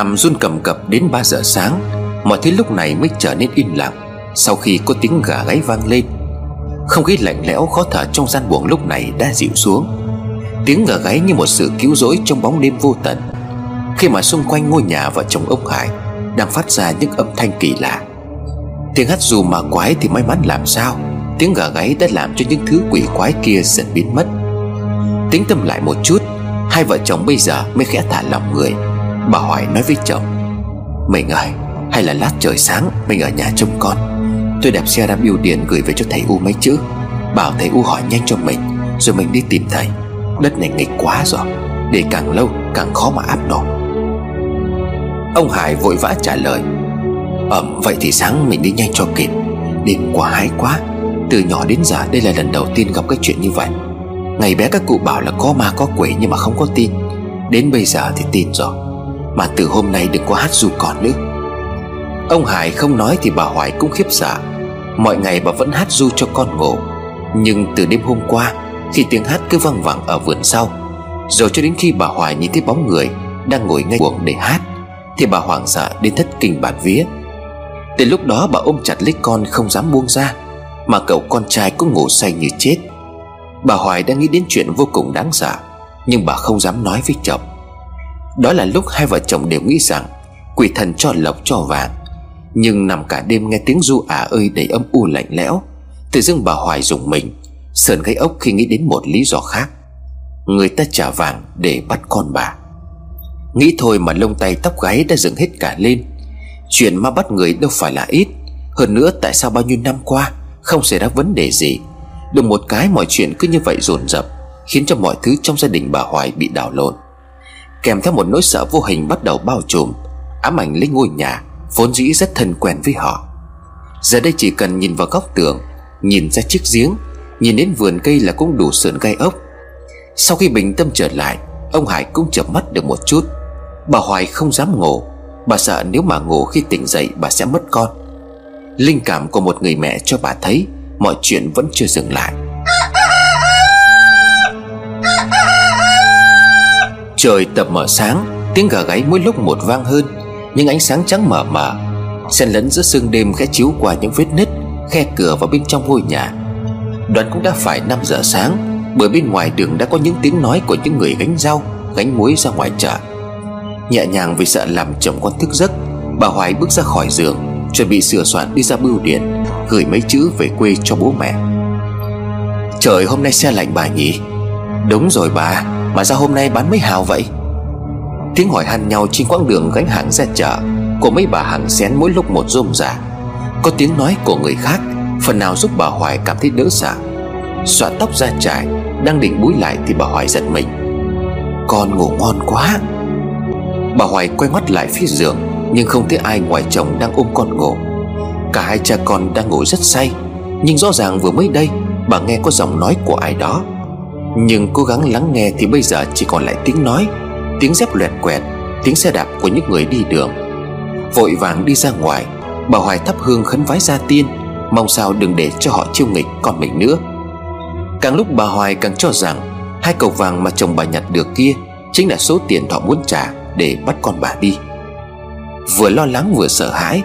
Nằm run cầm cập đến 3 giờ sáng, Mọi thứ lúc này mới trở nên im lặng Sau khi có tiếng gà gáy vang lên. Không khí lạnh lẽo khó thở trong gian buồng lúc này đã dịu xuống. Tiếng gà gáy như một sự cứu rỗi trong bóng đêm vô tận. Khi mà xung quanh ngôi nhà vợ chồng ông Hải Đang phát ra những âm thanh kỳ lạ. Tiếng hát dù mà quái thì may mắn làm sao, Tiếng gà gáy đã làm cho những thứ quỷ quái kia dần biến mất. Tính tâm lại một chút, Hai vợ chồng bây giờ mới khẽ thả lòng người. Bà Hoài nói với chồng. Mình ơi hay là lát trời sáng Mình ở nhà trông con. Tôi đẹp xe ra biêu điện gửi về cho thầy U mấy chữ. Bảo thầy U hỏi nhanh cho mình, Rồi mình đi tìm thầy. Đất này nghịch quá rồi, Để càng lâu càng khó mà áp nổi Ông Hải vội vã trả lời. Ẩm, vậy thì sáng mình đi nhanh cho kịp. Đêm quá hái quá, Từ nhỏ đến giờ đây là lần đầu tiên gặp cái chuyện như vậy. Ngày bé các cụ bảo là có ma có quỷ nhưng mà không có tin. Đến bây giờ thì tin rồi. Mà từ hôm nay đừng có hát du còn nữa. Ông Hải không nói thì bà Hoài cũng khiếp sợ. Mọi ngày bà vẫn hát du cho con ngủ. Nhưng từ đêm hôm qua, Khi tiếng hát cứ văng vẳng ở vườn sau, Rồi cho đến khi bà Hoài nhìn thấy bóng người Đang ngồi ngay buồng để hát, Thì bà hoảng sợ đến thất kinh bản vía. Từ lúc đó bà ôm chặt lấy con không dám buông ra, Mà cậu con trai cũng ngủ say như chết. Bà Hoài đang nghĩ đến chuyện vô cùng đáng sợ, Nhưng bà không dám nói với chồng. Đó là lúc hai vợ chồng đều nghĩ rằng Quỷ thần cho lộc cho vàng. Nhưng nằm cả đêm nghe tiếng du ả ơi đầy âm u lạnh lẽo, Tự dưng bà Hoài dùng mình, Sờn gây ốc khi nghĩ đến một lý do khác. Người ta trả vàng để bắt con bà. Nghĩ thôi mà lông tay tóc gáy đã dựng hết cả lên. Chuyện ma bắt người đâu phải là ít. Hơn nữa tại sao bao nhiêu năm qua Không xảy ra vấn đề gì? Đừng một cái mọi chuyện cứ như vậy dồn dập, Khiến cho mọi thứ trong gia đình bà Hoài bị đảo lộn. Kèm theo một nỗi sợ vô hình bắt đầu bao trùm. Ám ảnh lên ngôi nhà, Vốn dĩ rất thân quen với họ. Giờ đây chỉ cần nhìn vào góc tường, Nhìn ra chiếc giếng, Nhìn đến vườn cây là cũng đủ sườn gai ốc. Sau khi bình tâm trở lại, Ông Hải cũng chợp mắt được một chút. Bà Hoài không dám ngủ, Bà sợ nếu mà ngủ khi tỉnh dậy bà sẽ mất con. Linh cảm của một người mẹ cho bà thấy, Mọi chuyện vẫn chưa dừng lại. Trời tập mở sáng, Tiếng gà gáy mỗi lúc một vang hơn Nhưng ánh sáng trắng mờ mờ, Xen lẫn giữa sương đêm khẽ chiếu qua những vết nứt, Khe cửa vào bên trong ngôi nhà. Đoàn cũng đã phải 5 giờ sáng, Bởi bên ngoài đường đã có những tiếng nói Của những người gánh rau, Gánh muối ra ngoài chợ. Nhẹ nhàng vì sợ làm chồng con thức giấc, Bà Hoài bước ra khỏi giường, Chuẩn bị sửa soạn đi ra bưu điện, Gửi mấy chữ về quê cho bố mẹ. Trời hôm nay xe lạnh bà nhỉ? Đúng rồi bà. Mà sao hôm nay bán mấy hào vậy? Tiếng hỏi han nhau trên quãng đường gánh hàng ra chợ, Của mấy bà hàng xén mỗi lúc một rôm rả. Có tiếng nói của người khác, Phần nào giúp bà Hoài cảm thấy đỡ sợ. Xoa tóc ra trải Đang định búi lại thì bà Hoài giật mình. Con ngủ ngon quá. Bà Hoài quay mắt lại phía giường, Nhưng không thấy ai ngoài chồng đang ôm con ngủ. Cả hai cha con đang ngủ rất say, Nhưng rõ ràng vừa mới đây, Bà nghe có giọng nói của ai đó. Nhưng cố gắng lắng nghe thì bây giờ chỉ còn lại tiếng nói, Tiếng dép loẹt quẹt, Tiếng xe đạp của những người đi đường. Vội vàng đi ra ngoài, Bà Hoài thắp hương khấn vái gia tiên, Mong sao đừng để cho họ chiêu nghịch con mình nữa. Càng lúc bà Hoài càng cho rằng Hai cầu vàng mà chồng bà nhặt được kia Chính là số tiền họ muốn trả Để bắt con bà đi. Vừa lo lắng vừa sợ hãi,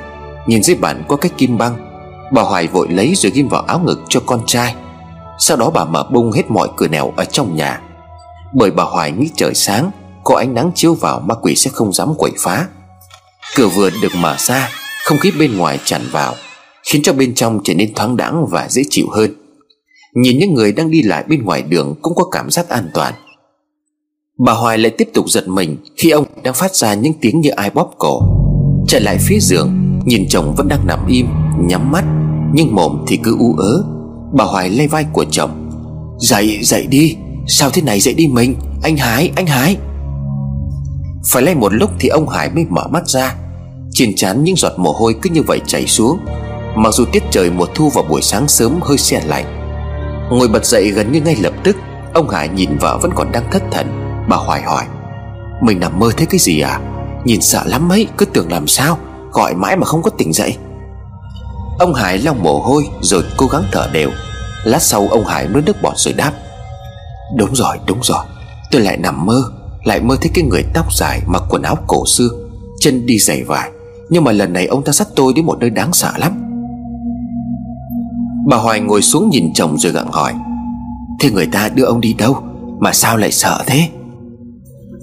Nhìn dưới bàn có cái kim băng, Bà Hoài vội lấy rồi ghim vào áo ngực cho con trai. Sau đó bà mở bung hết mọi cửa nẻo ở trong nhà. Bởi bà Hoài nghĩ trời sáng, Có ánh nắng chiếu vào ma quỷ sẽ không dám quậy phá. Cửa vườn được mở ra, Không khí bên ngoài tràn vào, Khiến cho bên trong trở nên thoáng đãng và dễ chịu hơn. Nhìn những người đang đi lại bên ngoài đường Cũng có cảm giác an toàn. Bà Hoài lại tiếp tục giật mình Khi ông đang phát ra những tiếng như ai bóp cổ. Chạy lại phía giường, Nhìn chồng vẫn đang nằm im, Nhắm mắt, Nhưng mồm thì cứ ú ớ. Bà Hoài lay vai của chồng. Dậy dậy đi. Sao thế này dậy đi mình? Anh Hải anh Hải. Phải lay một lúc thì ông Hải mới mở mắt ra. Trên trán những giọt mồ hôi cứ như vậy chảy xuống. Mặc dù tiết trời mùa thu vào buổi sáng sớm hơi xe lạnh. Ngồi bật dậy gần như ngay lập tức, Ông Hải nhìn vợ vẫn còn đang thất thần. Bà Hoài hỏi, Mình nằm mơ thấy cái gì à? Nhìn sợ lắm ấy, cứ tưởng làm sao? Gọi mãi mà không có tỉnh dậy. Ông Hải lau mồ hôi Rồi cố gắng thở đều. Lát sau ông Hải nuốt nước bọt rồi đáp. Đúng rồi đúng rồi. Tôi lại nằm mơ, Lại mơ thấy cái người tóc dài Mặc quần áo cổ xưa, Chân đi giày vải. Nhưng mà lần này ông ta dắt tôi đến một nơi đáng sợ lắm. Bà Hoài ngồi xuống nhìn chồng rồi gặng hỏi. Thế người ta đưa ông đi đâu? Mà sao lại sợ thế?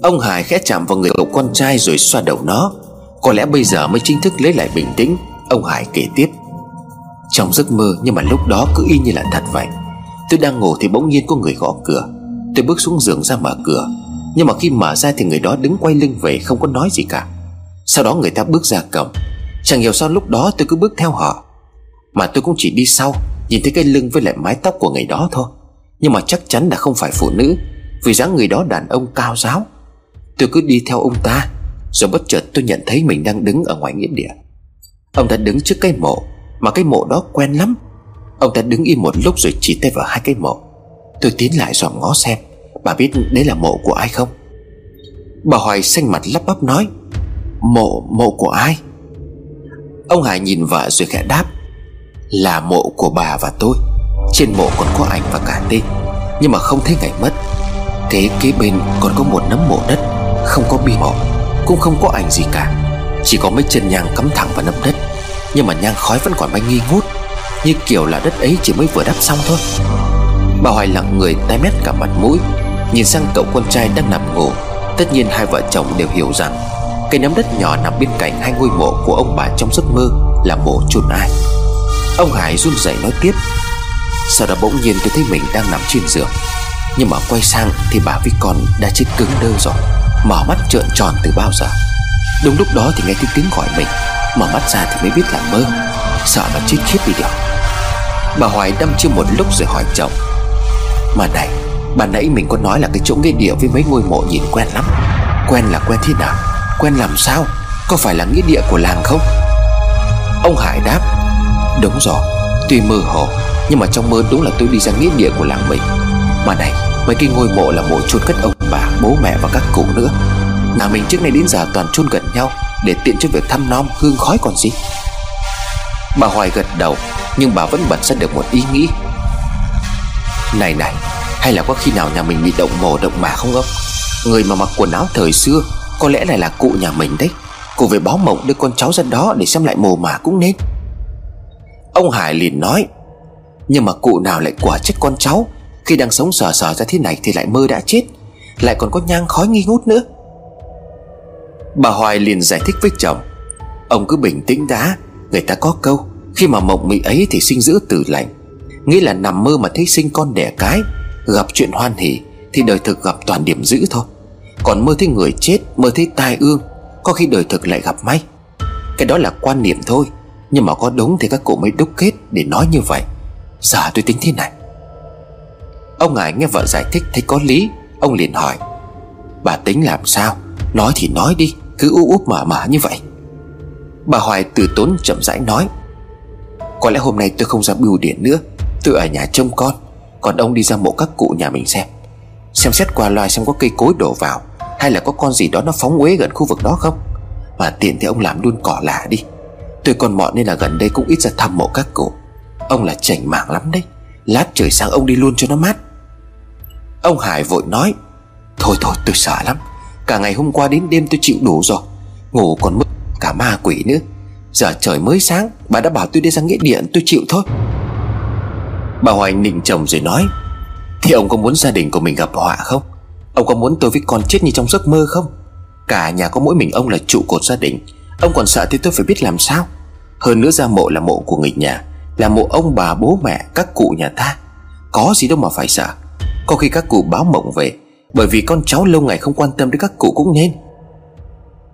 Ông Hải khẽ chạm vào người cậu con trai rồi xoa đầu nó. Có lẽ bây giờ mới chính thức lấy lại bình tĩnh, Ông Hải kể tiếp. Trong giấc mơ, nhưng mà lúc đó cứ y như là thật vậy. Tôi đang ngủ thì bỗng nhiên có người gõ cửa. Tôi bước xuống giường ra mở cửa. Nhưng mà khi mở ra thì người đó đứng quay lưng về, không có nói gì cả. Sau đó người ta bước ra cổng. Chẳng hiểu sao lúc đó tôi cứ bước theo họ. Mà tôi cũng chỉ đi sau, Nhìn thấy cái lưng với lại mái tóc của người đó thôi. Nhưng mà chắc chắn là không phải phụ nữ, Vì dáng người đó đàn ông cao giáo. Tôi cứ đi theo ông ta, Rồi bất chợt tôi nhận thấy mình đang đứng ở ngoài nghĩa địa. Ông ta đứng trước cái mộ mà cái mộ đó quen lắm. Ông ta đứng im một lúc rồi chỉ tay vào hai cái mộ. Tôi tiến lại dòm ngó xem Bà biết đấy là mộ của ai không? Bà Hoài xanh mặt lắp bắp nói Mộ, mộ của ai? Ông Hải nhìn vợ rồi khẽ đáp Là mộ của bà và tôi. Trên mộ còn có ảnh và cả tên. Nhưng mà không thấy ngày mất. Kế kế bên còn có một nấm mộ đất Không có bia mộ Cũng không có ảnh gì cả. Chỉ có mấy chân nhang cắm thẳng vào nấm đất. Nhưng mà nhang khói vẫn còn bay nghi ngút, Như kiểu là đất ấy chỉ mới vừa đắp xong thôi. Bà Hoài lặng người tái mét cả mặt mũi, Nhìn sang cậu con trai đang nằm ngủ. Tất nhiên hai vợ chồng đều hiểu rằng, Cái nắm đất nhỏ nằm bên cạnh hai ngôi mộ của ông bà trong giấc mơ Là mộ chôn ai. Ông Hải run rẩy nói tiếp. Sau đó bỗng nhiên tôi thấy mình đang nằm trên giường. Nhưng mà quay sang thì bà với con đã chết cứng đơ rồi, Mở mắt trợn tròn từ bao giờ. Đúng lúc đó thì nghe thấy tiếng gọi mình. Mở mắt ra thì mới biết là mơ. Sợ mà chết khiếp đi được. Bà Hoài đâm chiêu một lúc rồi hỏi chồng. Mà này, Bà nãy mình có nói là cái chỗ nghĩa địa với mấy ngôi mộ nhìn quen lắm. Quen là quen thế nào? Quen làm sao? Có phải là nghĩa địa của làng không? Ông Hải đáp. Đúng rồi, Tuy mơ hồ, Nhưng mà trong mơ đúng là tôi đi ra nghĩa địa của làng mình. Mà này, Mấy cái ngôi mộ là mộ chôn cất ông bà, Bố mẹ và các cụ nữa. Nhà mình trước nay đến giờ toàn chôn gần nhau, Để tiện cho việc thăm nom hương khói còn gì. Bà Hoài gật đầu, Nhưng bà vẫn bật ra được một ý nghĩ. Này này, Hay là có khi nào nhà mình bị động mồ động mà không ông? Người mà mặc quần áo thời xưa, Có lẽ này là cụ nhà mình đấy. Cụ về báo mộng đưa con cháu ra đó Để xem lại mồ mả cũng nên. Ông Hải liền nói, Nhưng mà cụ nào lại quả chết con cháu? Khi đang sống sờ sờ ra thế này Thì lại mơ đã chết. Lại còn có nhang khói nghi ngút nữa. Bà Hoài liền giải thích với chồng, Ông cứ bình tĩnh đã, Người ta có câu, Khi mà mộng mị ấy thì sinh giữ tử lành nghĩ là nằm mơ mà thấy sinh con đẻ cái, Gặp chuyện hoan hỉ Thì đời thực gặp toàn điểm dữ thôi. Còn mơ thấy người chết, Mơ thấy tai ương, Có khi đời thực lại gặp may. Cái đó là quan niệm thôi, Nhưng mà có đúng thì các cụ mới đúc kết để nói như vậy. Giờ tôi tính thế này. Ông ngài nghe vợ giải thích thấy có lý, Ông liền hỏi, Bà tính làm sao? Nói thì nói đi. Cứ úp úp mở mở như vậy. Bà Hoài từ tốn chậm rãi nói, Có lẽ hôm nay tôi không ra bưu điện nữa, Tôi ở nhà trông con, Còn ông đi ra mộ các cụ nhà mình xem. Xem xét qua loài xem có cây cối đổ vào, Hay là có con gì đó nó phóng uế gần khu vực đó không? Mà tiện thì ông làm luôn cỏ lạ đi. Tôi còn mọn nên là gần đây cũng ít ra thăm mộ các cụ. Ông là chảnh mảng lắm đấy, Lát trời sáng ông đi luôn cho nó mát. Ông Hải vội nói, Thôi thôi, tôi sợ lắm. Cả ngày hôm qua đến đêm tôi chịu đủ rồi. Ngủ còn mất cả ma quỷ nữa. Giờ trời mới sáng, Bà đã bảo tôi đi ra nghĩa điện, tôi chịu thôi. Bà Hoài nịnh chồng rồi nói Thì ông có muốn gia đình của mình gặp họa không? Ông có muốn tôi với con chết như trong giấc mơ không? Cả nhà có mỗi mình ông là trụ cột gia đình. Ông còn sợ thì tôi phải biết làm sao. Hơn nữa ra mộ là mộ của người nhà, Là mộ ông bà bố mẹ các cụ nhà ta. Có gì đâu mà phải sợ. Có khi các cụ báo mộng về bởi vì con cháu lâu ngày không quan tâm đến các cụ cũng nên.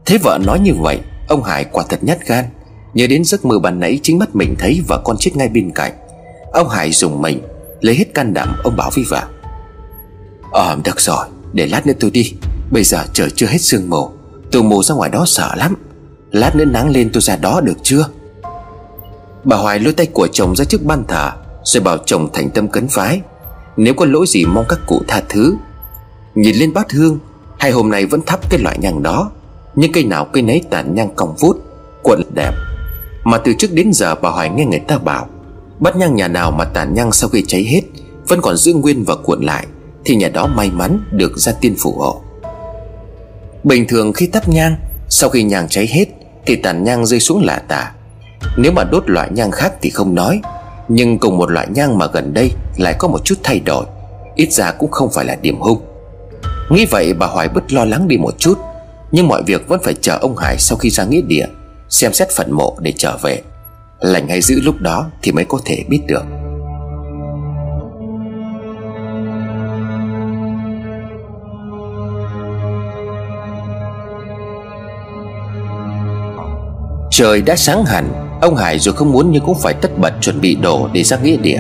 Thế vợ nói như vậy, Ông Hải quả thật nhát gan. Nhớ đến giấc mơ ban nãy chính mắt mình thấy vợ con chết ngay bên cạnh. Ông Hải dùng mình, Lấy hết can đảm ông bảo với vợ. Ờ được rồi, Để lát nữa tôi đi. Bây giờ trời chưa hết sương mù. Tôi mù ra ngoài đó sợ lắm. Lát nữa nắng lên tôi ra đó được chưa? Bà Hoài lôi tay của chồng ra trước ban thờ, Rồi bảo chồng thành tâm cấn phái. Nếu có lỗi gì mong các cụ tha thứ Nhìn lên bát hương, Hai hôm nay vẫn thắp cái loại nhang đó. Nhưng cây nào cây nấy tàn nhang cong vút Cuộn đẹp. Mà từ trước đến giờ bà Hoài nghe người ta bảo, Bát nhang nhà nào mà tàn nhang sau khi cháy hết, Vẫn còn giữ nguyên và cuộn lại, Thì nhà đó may mắn được ra tiên phù hộ. Bình thường khi thắp nhang, Sau khi nhang cháy hết, Thì tàn nhang rơi xuống lạ tả. Nếu mà đốt loại nhang khác thì không nói, Nhưng cùng một loại nhang mà gần đây Lại có một chút thay đổi, Ít ra cũng không phải là điểm hung. Nghĩ vậy bà Hoài bớt lo lắng đi một chút. Nhưng mọi việc vẫn phải chờ ông Hải sau khi ra nghĩa địa, Xem xét phần mộ để trở về. Lành hay giữ lúc đó thì mới có thể biết được. Trời đã sáng hẳn, Ông Hải dù không muốn nhưng cũng phải tất bật chuẩn bị đồ để ra nghĩa địa.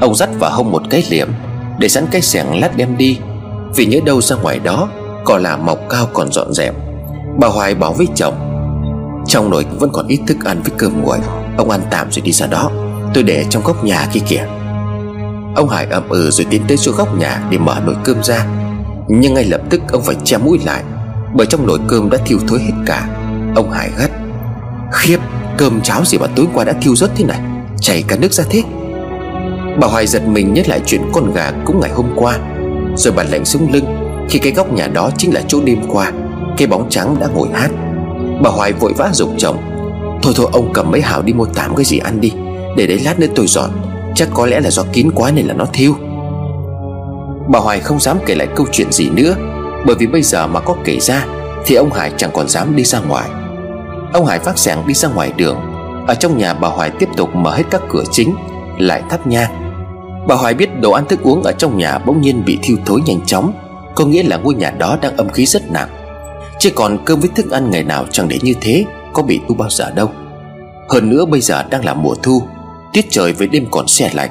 Ông dắt vào hông một cái liềm Để sẵn cái xẻng lát đem đi vì nhớ đâu ra ngoài đó Cỏ là mọc cao còn dọn dẹp. Bà Hoài bảo với chồng, Trong nồi vẫn còn ít thức ăn với cơm nguội, Ông ăn tạm rồi đi ra đó. Tôi để trong góc nhà kia kìa. Ông Hải ậm ừ rồi tiến tới chỗ góc nhà Để mở nồi cơm ra. Nhưng ngay lập tức ông phải che mũi lại, Bởi trong nồi cơm đã thiêu thối hết cả. Ông Hải gắt Khiếp, cơm cháo gì mà tối qua đã thiêu rớt thế này, Chảy cả nước ra thế. Bà Hoài giật mình nhớ lại chuyện con gà cũng ngày hôm qua. Rồi bà lạnh xuống lưng. Khi cái góc nhà đó chính là chỗ đêm qua, Cái bóng trắng đã ngồi hát. Bà Hoài vội vã dục chồng. Thôi thôi, ông cầm mấy hào đi mua tạm cái gì ăn đi. Để đấy lát nữa tôi dọn. Chắc có lẽ là do kín quá nên là nó thiêu. Bà Hoài không dám kể lại câu chuyện gì nữa. Bởi vì bây giờ mà có kể ra, Thì ông Hải chẳng còn dám đi ra ngoài. Ông Hải phát sáng đi ra ngoài đường. Ở trong nhà bà Hoài tiếp tục mở hết các cửa chính, Lại thắp nhang. Bà Hoài biết đồ ăn thức uống ở trong nhà bỗng nhiên bị thiêu thối nhanh chóng, Có nghĩa là ngôi nhà đó đang âm khí rất nặng. Chứ còn cơm với thức ăn ngày nào chẳng để như thế, Có bị tu bao giờ đâu. Hơn nữa bây giờ đang là mùa thu, Tiết trời với đêm còn xe lạnh.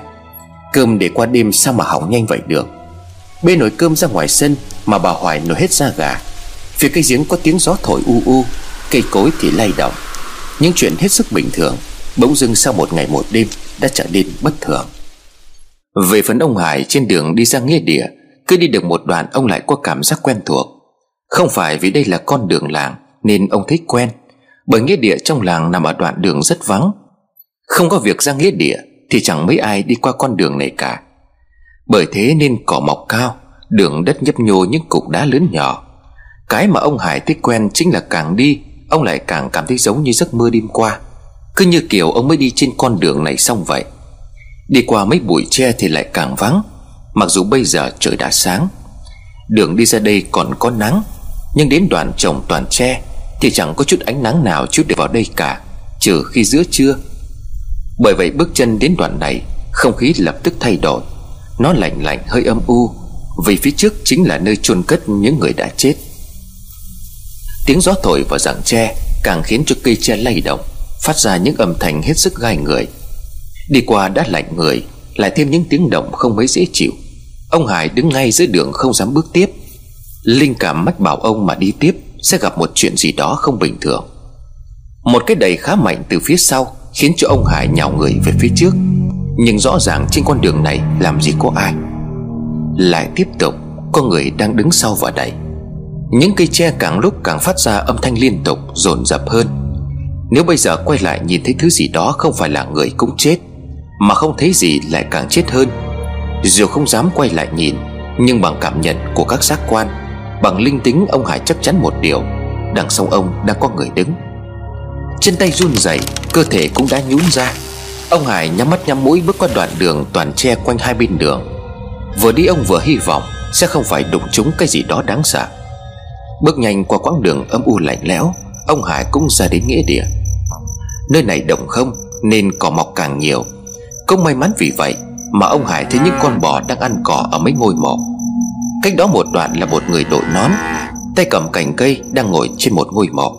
Cơm để qua đêm sao mà hỏng nhanh vậy được? Bê nồi cơm ra ngoài sân Mà bà Hoài nổi hết da gà. Phía cây giếng có tiếng gió thổi u u, Cây cối thì lay động. Những chuyện hết sức bình thường, Bỗng dưng sau một ngày một đêm Đã trở nên bất thường. Về phần ông Hải, trên đường đi ra nghĩa địa, Cứ đi được một đoạn ông lại có cảm giác quen thuộc. Không phải vì đây là con đường làng, Nên ông thấy quen, Bởi nghĩa địa trong làng nằm ở đoạn đường rất vắng. Không có việc ra nghĩa địa, Thì chẳng mấy ai đi qua con đường này cả. Bởi thế nên cỏ mọc cao, Đường đất nhấp nhô những cục đá lớn nhỏ. Cái mà ông Hải thích quen chính là càng đi, Ông lại càng cảm thấy giống như giấc mơ đêm qua. Cứ như kiểu ông mới đi trên con đường này xong vậy. Đi qua mấy bụi tre thì lại càng vắng. Mặc dù bây giờ trời đã sáng, Đường đi ra đây còn có nắng, Nhưng đến đoạn trồng toàn tre Thì chẳng có chút ánh nắng nào chút được vào đây cả, Trừ khi giữa trưa. Bởi vậy bước chân đến đoạn này, Không khí lập tức thay đổi. Nó lạnh lạnh, hơi âm u, Vì phía trước chính là nơi chôn cất những người đã chết. Tiếng gió thổi vào rặng tre Càng khiến cho cây tre lay động, Phát ra những âm thanh hết sức gai người. Đi qua đã lạnh người, Lại thêm những tiếng động không mấy dễ chịu. Ông Hải đứng ngay giữa đường không dám bước tiếp. Linh cảm mách bảo ông mà đi tiếp, Sẽ gặp một chuyện gì đó không bình thường. Một cái đầy khá mạnh từ phía sau Khiến cho ông Hải nhào người về phía trước. Nhưng rõ ràng trên con đường này Làm gì có ai. Lại tiếp tục, Có người đang đứng sau và đẩy. Những cây tre càng lúc càng phát ra âm thanh liên tục, dồn dập hơn. Nếu bây giờ quay lại nhìn thấy thứ gì đó không phải là người cũng chết mà không thấy gì lại càng chết hơn. Dù không dám quay lại nhìn, Nhưng bằng cảm nhận của các giác quan, Bằng linh tính ông Hải chắc chắn một điều, Đằng sau ông đang có người đứng. Chân tay run rẩy, Cơ thể cũng đã nhún ra. Ông Hải nhắm mắt nhắm mũi bước qua đoạn đường toàn tre quanh hai bên đường. Vừa đi ông vừa hy vọng Sẽ không phải đụng trúng cái gì đó đáng sợ. Bước nhanh qua quãng đường âm u lạnh lẽo, Ông Hải cũng ra đến nghĩa địa. Nơi này đồng không Nên cỏ mọc càng nhiều cũng may mắn vì vậy Mà ông Hải thấy những con bò đang ăn cỏ ở mấy ngôi mộ. Cách đó một đoạn là một người đội nón, Tay cầm cành cây đang ngồi trên một ngôi mộ.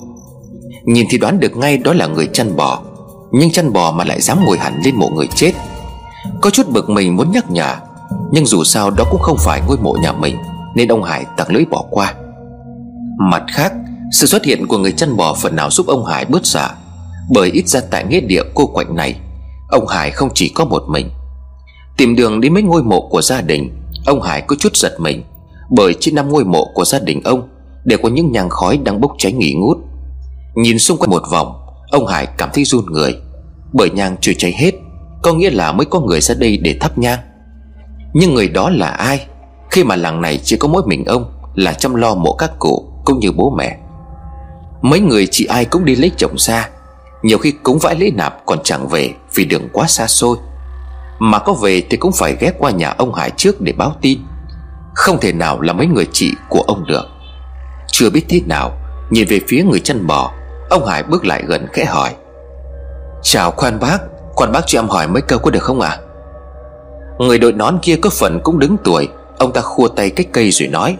Nhìn thì đoán được ngay đó là người chăn bò, Nhưng chăn bò mà lại dám ngồi hẳn lên mộ người chết. Có chút bực mình muốn nhắc nhở, Nhưng dù sao đó cũng không phải ngôi mộ nhà mình, Nên ông Hải tặng lưỡi bỏ qua. Mặt khác, Sự xuất hiện của người chăn bò phần nào giúp ông Hải bớt sợ, Bởi ít ra tại nghĩa địa cô quạnh này Ông Hải không chỉ có một mình. Tìm đường đến mấy ngôi mộ của gia đình, Ông Hải có chút giật mình, Bởi trên năm ngôi mộ của gia đình ông Đều có những nhang khói đang bốc cháy nghỉ ngút. Nhìn xung quanh một vòng, Ông Hải cảm thấy run người, Bởi nhang chưa cháy hết, Có nghĩa là mới có người ra đây để thắp nhang. Nhưng người đó là ai? Khi mà làng này chỉ có mỗi mình ông Là chăm lo mộ các cụ cũng như bố mẹ. Mấy người chị ai cũng đi lấy chồng xa, Nhiều khi cúng vãi lễ nạp còn chẳng về. Vì đường quá xa xôi. Mà có về thì cũng phải ghé qua nhà ông Hải trước để báo tin. Không thể nào là mấy người chị của ông được. Chưa biết thế nào, Nhìn về phía người chăn bò, Ông Hải bước lại gần khẽ hỏi. Chào khoan bác Khoan bác cho em hỏi mấy câu có được không ạ? À? Người đội nón kia có phần cũng đứng tuổi, Ông ta khua tay cách cây rồi nói.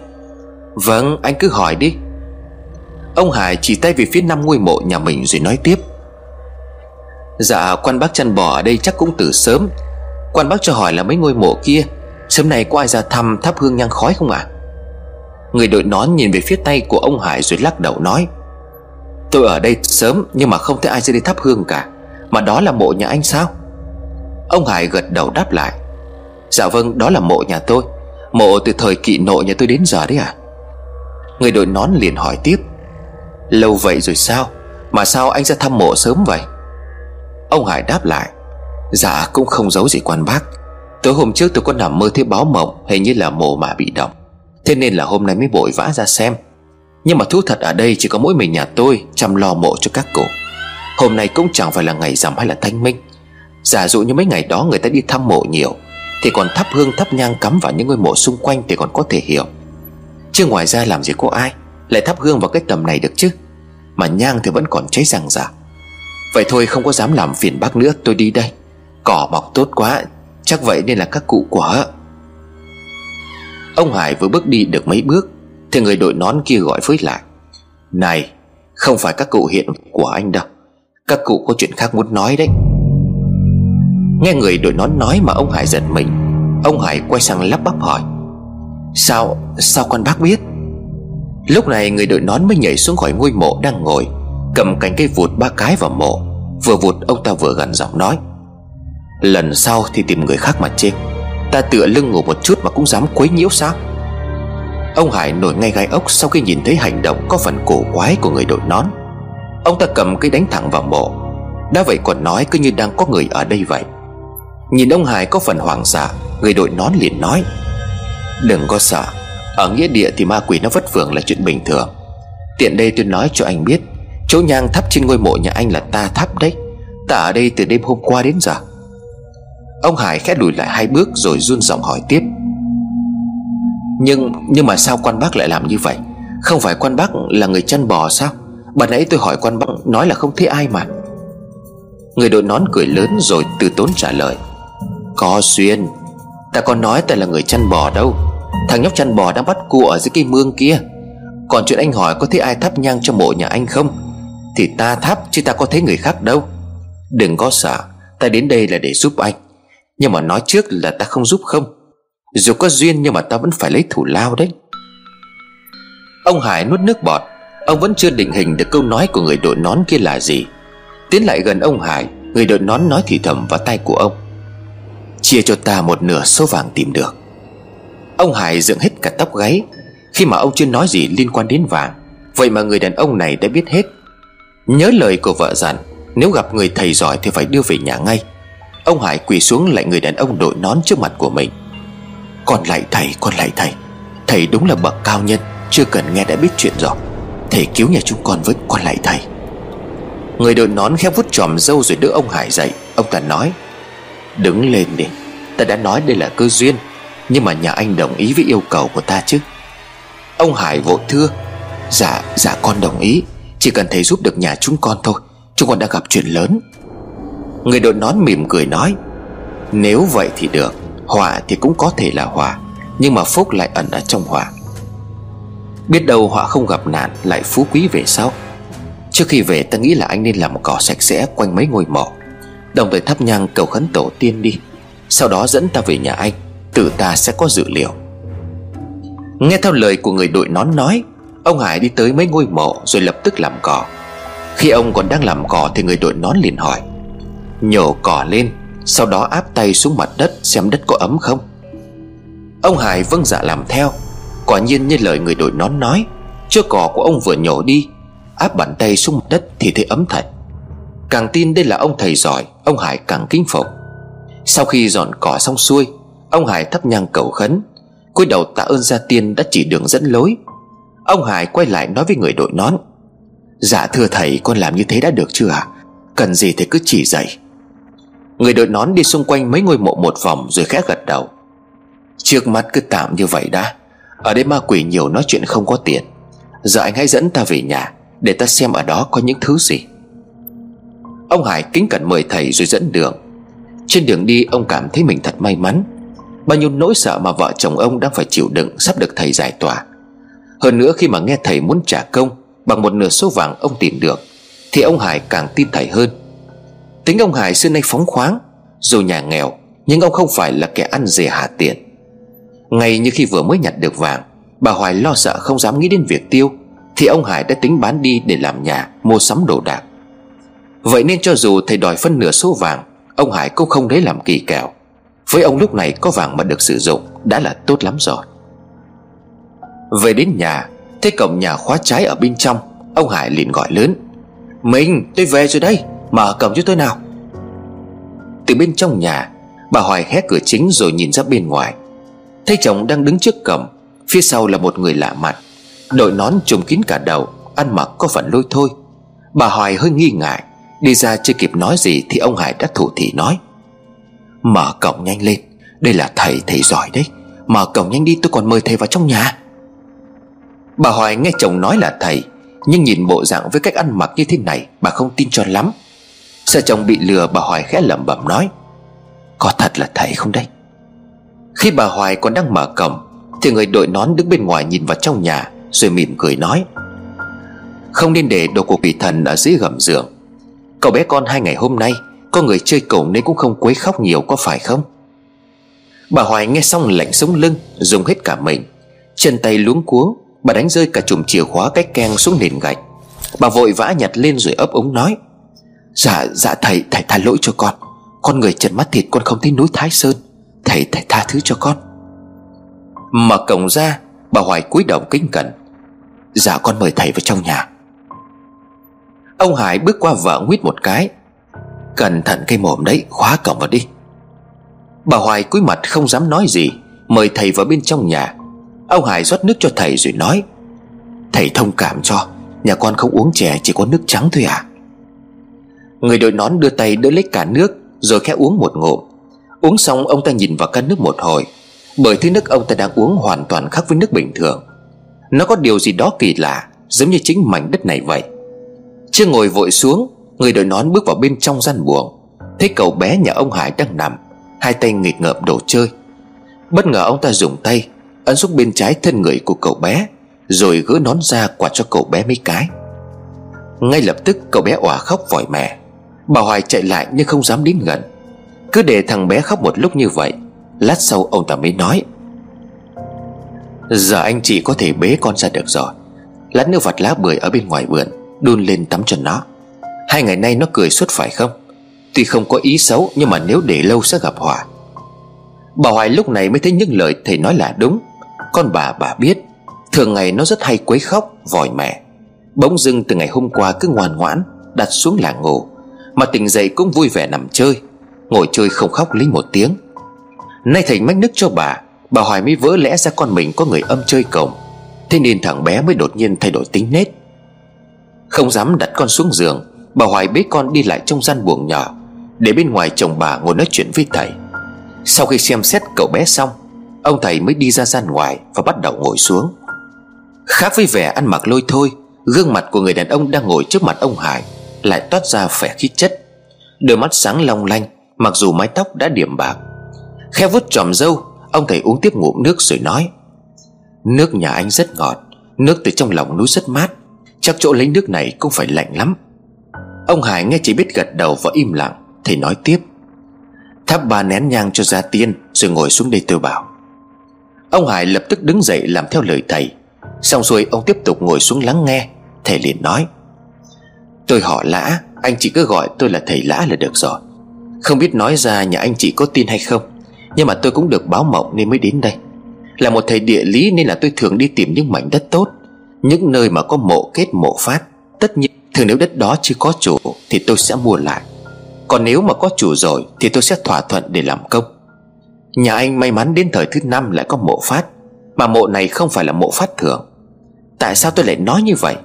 Vâng anh cứ hỏi đi. Ông Hải chỉ tay về phía năm ngôi mộ nhà mình rồi nói tiếp. Dạ quan bác chăn bò ở đây chắc cũng từ sớm. Quan bác cho hỏi là mấy ngôi mộ kia, Sớm nay có ai ra thăm thắp hương nhang khói không ạ? À? Người đội nón nhìn về phía tay của ông Hải rồi lắc đầu nói, Tôi ở đây sớm nhưng mà không thấy ai ra đi thắp hương cả, Mà đó là mộ nhà anh sao? Ông Hải gật đầu đáp lại Dạ vâng đó là mộ nhà tôi. Mộ từ thời kỵ nội nhà tôi đến giờ đấy à Người đội nón liền hỏi tiếp, Lâu vậy rồi sao? Mà sao anh ra thăm mộ sớm vậy? Ông Hải đáp lại Dạ cũng không giấu gì quan bác. Tối hôm trước tôi có nằm mơ thấy báo mộng, Hình như là mộ mà bị động. Thế nên là hôm nay mới vội vã ra xem. Nhưng mà thú thật ở đây chỉ có mỗi mình nhà tôi Chăm lo mộ cho các cụ. Hôm nay cũng chẳng phải là ngày rằm hay là thanh minh. Giả dụ như mấy ngày đó người ta đi thăm mộ nhiều, Thì còn thắp hương thắp nhang cắm vào những ngôi mộ xung quanh Thì còn có thể hiểu. Chứ ngoài ra làm gì có ai Lại thắp hương vào cái tầm này được chứ? Mà nhang thì vẫn còn cháy răng rạc Vậy thôi không có dám làm phiền bác nữa, Tôi đi đây. Cỏ mọc tốt quá, Chắc vậy nên là các cụ của. Ông Hải vừa bước đi được mấy bước, Thì người đội nón kia gọi với lại. Này, Không phải các cụ hiện của anh đâu. Các cụ có chuyện khác muốn nói đấy. Nghe người đội nón nói mà ông Hải giật mình, Ông Hải quay sang lắp bắp hỏi. Sao Sao con bác biết? Lúc này người đội nón mới nhảy xuống khỏi ngôi mộ đang ngồi. Cầm cành cây vụt ba cái vào mộ. Vừa vụt, ông ta vừa gần giọng nói, Lần sau thì tìm người khác mà chê. Ta tựa lưng ngủ một chút mà cũng dám quấy nhiễu sao? Ông Hải nổi ngay gai ốc Sau khi nhìn thấy hành động có phần cổ quái của người đội nón. Ông ta cầm cây đánh thẳng vào mộ. Đã vậy còn nói cứ như đang có người ở đây vậy. Nhìn ông Hải có phần hoảng sợ, Người đội nón liền nói, Đừng có sợ. Ở nghĩa địa thì ma quỷ nó vất vưởng là chuyện bình thường. Tiện đây tôi nói cho anh biết Chỗ nhang thắp trên ngôi mộ nhà anh là ta thắp đấy. Ta ở đây từ đêm hôm qua đến giờ. Ông Hải khẽ lùi lại hai bước rồi run giọng hỏi tiếp. Nhưng nhưng mà sao quan bác lại làm như vậy? Không phải quan bác là người chăn bò sao? Bà nãy tôi hỏi quan bác nói là không thấy ai mà. Người đội nón cười lớn rồi từ tốn trả lời. Có xuyên, Ta còn nói ta là người chăn bò đâu. Thằng nhóc chăn bò đang bắt cua ở dưới cây mương kia. Còn chuyện anh hỏi có thấy ai thắp nhang cho mộ nhà anh không? Thì ta thắp chứ ta có thấy người khác đâu. Đừng có sợ, Ta đến đây là để giúp anh. Nhưng mà nói trước là ta không giúp không. Dù có duyên nhưng mà ta vẫn phải lấy thủ lao đấy. Ông Hải nuốt nước bọt. Ông vẫn chưa định hình được câu nói của người đội nón kia là gì. Tiến lại gần ông Hải, Người đội nón nói thì thầm vào tay của ông. Chia cho ta một nửa số vàng tìm được. Ông Hải dựng hết cả tóc gáy. Khi mà ông chưa nói gì liên quan đến vàng, Vậy mà người đàn ông này đã biết hết. Nhớ lời của vợ dặn Nếu gặp người thầy giỏi thì phải đưa về nhà ngay. Ông Hải quỳ xuống lại người đàn ông đội nón trước mặt của mình. Con lại thầy, con lại thầy. Thầy đúng là bậc cao nhân Chưa cần nghe đã biết chuyện rồi Thầy cứu nhà chúng con với con lại thầy. Người đội nón khép vút tròm dâu rồi đỡ ông Hải dậy. Ông ta nói Đứng lên đi Ta đã nói đây là cơ duyên Nhưng mà nhà anh đồng ý với yêu cầu của ta chứ. Ông Hải vội thưa Dạ dạ con đồng ý. Chỉ cần thầy giúp được nhà chúng con thôi, Chúng con đã gặp chuyện lớn. Người đội nón mỉm cười nói, Nếu vậy thì được, Họa thì cũng có thể là họa, Nhưng mà phúc lại ẩn ở trong họa. Biết đâu họa không gặp nạn, Lại phú quý về sau. Trước khi về, ta nghĩ là anh nên làm cỏ sạch sẽ Quanh mấy ngôi mộ Đồng thời thắp nhang cầu khấn tổ tiên đi. Sau đó dẫn ta về nhà anh Tự ta sẽ có dự liệu. Nghe theo lời của người đội nón nói Ông Hải đi tới mấy ngôi mộ Rồi lập tức làm cỏ. Khi ông còn đang làm cỏ Thì người đội nón liền hỏi, Nhổ cỏ lên, Sau đó áp tay xuống mặt đất Xem đất có ấm không? Ông Hải vâng dạ làm theo. Quả nhiên như lời người đội nón nói Chưa cỏ của ông vừa nhổ đi, Áp bàn tay xuống mặt đất thì thấy ấm thật. Càng tin đây là ông thầy giỏi, Ông Hải càng kính phục. Sau khi dọn cỏ xong xuôi, Ông Hải thắp nhang cầu khấn, cúi đầu tạ ơn gia tiên đã chỉ đường dẫn lối. Ông Hải quay lại nói với người đội nón. Dạ thưa thầy, con làm như thế đã được chưa ạ? Cần gì thì cứ chỉ dạy. Người đội nón đi xung quanh mấy ngôi mộ một vòng Rồi khẽ gật đầu. Trước mắt cứ tạm như vậy đã. Ở đây ma quỷ nhiều nói chuyện không có tiền. Giờ anh hãy dẫn ta về nhà, Để ta xem ở đó có những thứ gì. Ông Hải kính cẩn mời thầy rồi dẫn đường. Trên đường đi, ông cảm thấy mình thật may mắn. Bao nhiêu nỗi sợ mà vợ chồng ông đang phải chịu đựng Sắp được thầy giải tỏa. Hơn nữa khi mà nghe thầy muốn trả công, Bằng một nửa số vàng ông tìm được, Thì ông Hải càng tin thầy hơn. Tính ông Hải xưa nay phóng khoáng, Dù nhà nghèo, Nhưng ông không phải là kẻ ăn rẻ hạ tiền Ngay như khi vừa mới nhặt được vàng, Bà Hoài lo sợ không dám nghĩ đến việc tiêu, Thì ông Hải đã tính bán đi để làm nhà, Mua sắm đồ đạc. Vậy nên cho dù thầy đòi phân nửa số vàng, Ông Hải cũng không lấy làm kỳ kèo Với ông lúc này có vàng mà được sử dụng, Đã là tốt lắm rồi. Về đến nhà Thấy cổng nhà khóa trái ở bên trong Ông Hải liền gọi lớn. Mình tôi về rồi đây Mở cổng cho tôi nào. Từ bên trong nhà Bà Hoài hé cửa chính rồi nhìn ra bên ngoài. Thấy chồng đang đứng trước cổng Phía sau là một người lạ mặt Đội nón trùm kín cả đầu Ăn mặc có phần lôi thôi. Bà Hoài hơi nghi ngại Đi ra chưa kịp nói gì Thì ông Hải đã thủ thị nói. Mở cổng nhanh lên Đây là thầy, thầy giỏi đấy Mở cổng nhanh đi tôi còn mời thầy vào trong nhà. Bà Hoài nghe chồng nói là thầy, Nhưng nhìn bộ dạng với cách ăn mặc như thế này, Bà không tin cho lắm. Sợ chồng bị lừa, bà Hoài khẽ lẩm bẩm nói, Có thật là thầy không đây? Khi bà Hoài còn đang mở cổng, Thì người đội nón đứng bên ngoài nhìn vào trong nhà, Rồi mỉm cười nói, Không nên để đồ của quỷ thần ở dưới gầm giường. Cậu bé con hai ngày hôm nay, Có người chơi cổng nên cũng không quấy khóc nhiều, có phải không? Bà Hoài nghe xong lạnh sống lưng, Dùng hết cả mình, Chân tay luống cuống Bà đánh rơi cả chùm chìa khóa cách keng xuống nền gạch. Bà vội vã nhặt lên rồi ấp ống nói Dạ dạ thầy thầy tha lỗi cho con. Con người trần mắt thịt, con không thấy núi Thái Sơn. Thầy thầy tha thứ cho con. Mở cổng ra, Bà Hoài cúi đầu kính cẩn. Dạ con mời thầy vào trong nhà. Ông Hải bước qua vợ nguyết một cái. Cẩn thận cây mồm đấy, Khóa cổng vào đi. Bà Hoài cúi mặt không dám nói gì, Mời thầy vào bên trong nhà. Ông Hải rót nước cho thầy rồi nói, Thầy thông cảm cho, Nhà con không uống chè, chỉ có nước trắng thôi à Người đội nón đưa tay đỡ lấy cả nước, Rồi khẽ uống một ngụm. Uống xong, ông ta nhìn vào căn nước một hồi, Bởi thứ nước ông ta đang uống hoàn toàn khác với nước bình thường. Nó có điều gì đó kỳ lạ, Giống như chính mảnh đất này vậy. Chưa ngồi vội xuống, Người đội nón bước vào bên trong gian buồng. Thấy cậu bé nhà ông Hải đang nằm, Hai tay nghịch ngợm đồ chơi. Bất ngờ ông ta dùng tay Ấn xuống bên trái thân người của cậu bé, Rồi gỡ nón ra quạt cho cậu bé mấy cái. Ngay lập tức, cậu bé òa khóc vòi mẹ Bà Hoài chạy lại nhưng không dám đến gần. Cứ để thằng bé khóc một lúc như vậy, Lát sau ông ta mới nói, Giờ anh chị có thể bế con ra được rồi. Lát nữa vặt lá bưởi ở bên ngoài vườn, Đun lên tắm cho nó. Hai ngày nay nó cười suốt phải không? Tuy không có ý xấu, Nhưng mà nếu để lâu sẽ gặp họa. Bà Hoài lúc này mới thấy những lời thầy nói là đúng. Con bà bà biết, Thường ngày nó rất hay quấy khóc, Vòi mẹ. Bỗng dưng từ ngày hôm qua cứ ngoan ngoãn, Đặt xuống là ngủ, Mà tỉnh dậy cũng vui vẻ nằm chơi, Ngồi chơi không khóc lấy một tiếng. Nay thầy mách nước cho bà Bà Hoài mới vỡ lẽ ra con mình có người âm chơi cổng. Thế nên thằng bé mới đột nhiên thay đổi tính nết. Không dám đặt con xuống giường, Bà Hoài bế con đi lại trong gian buồng nhỏ, Để bên ngoài chồng bà ngồi nói chuyện với thầy. Sau khi xem xét cậu bé xong Ông thầy mới đi ra gian ngoài Và bắt đầu ngồi xuống. Khác với vẻ ăn mặc lôi thôi, Gương mặt của người đàn ông đang ngồi trước mặt ông Hải Lại toát ra vẻ khí chất. Đôi mắt sáng long lanh, Mặc dù mái tóc đã điểm bạc. Khe vút tròm dâu Ông thầy uống tiếp ngụm nước rồi nói, Nước nhà anh rất ngọt, Nước từ trong lòng núi rất mát, Chắc chỗ lấy nước này cũng phải lạnh lắm. Ông Hải nghe chỉ biết gật đầu và im lặng, Thầy nói tiếp Thắp ba nén nhang cho gia tiên, Rồi ngồi xuống đây tôi bảo. Ông Hải lập tức đứng dậy làm theo lời thầy. Xong rồi ông tiếp tục ngồi xuống lắng nghe. Thầy liền nói, Tôi họ lã, Anh chị cứ gọi tôi là thầy lã là được rồi. Không biết nói ra nhà anh chị có tin hay không, Nhưng mà tôi cũng được báo mộng nên mới đến đây. Là một thầy địa lý nên là tôi thường đi tìm những mảnh đất tốt. Những nơi mà có mộ kết, mộ phát, Tất nhiên thường nếu đất đó chưa có chủ Thì tôi sẽ mua lại. Còn nếu mà có chủ rồi Thì tôi sẽ thỏa thuận để làm công. Nhà anh may mắn đến thời thứ năm lại có mộ phát, Mà mộ này không phải là mộ phát thường. Tại sao tôi lại nói như vậy?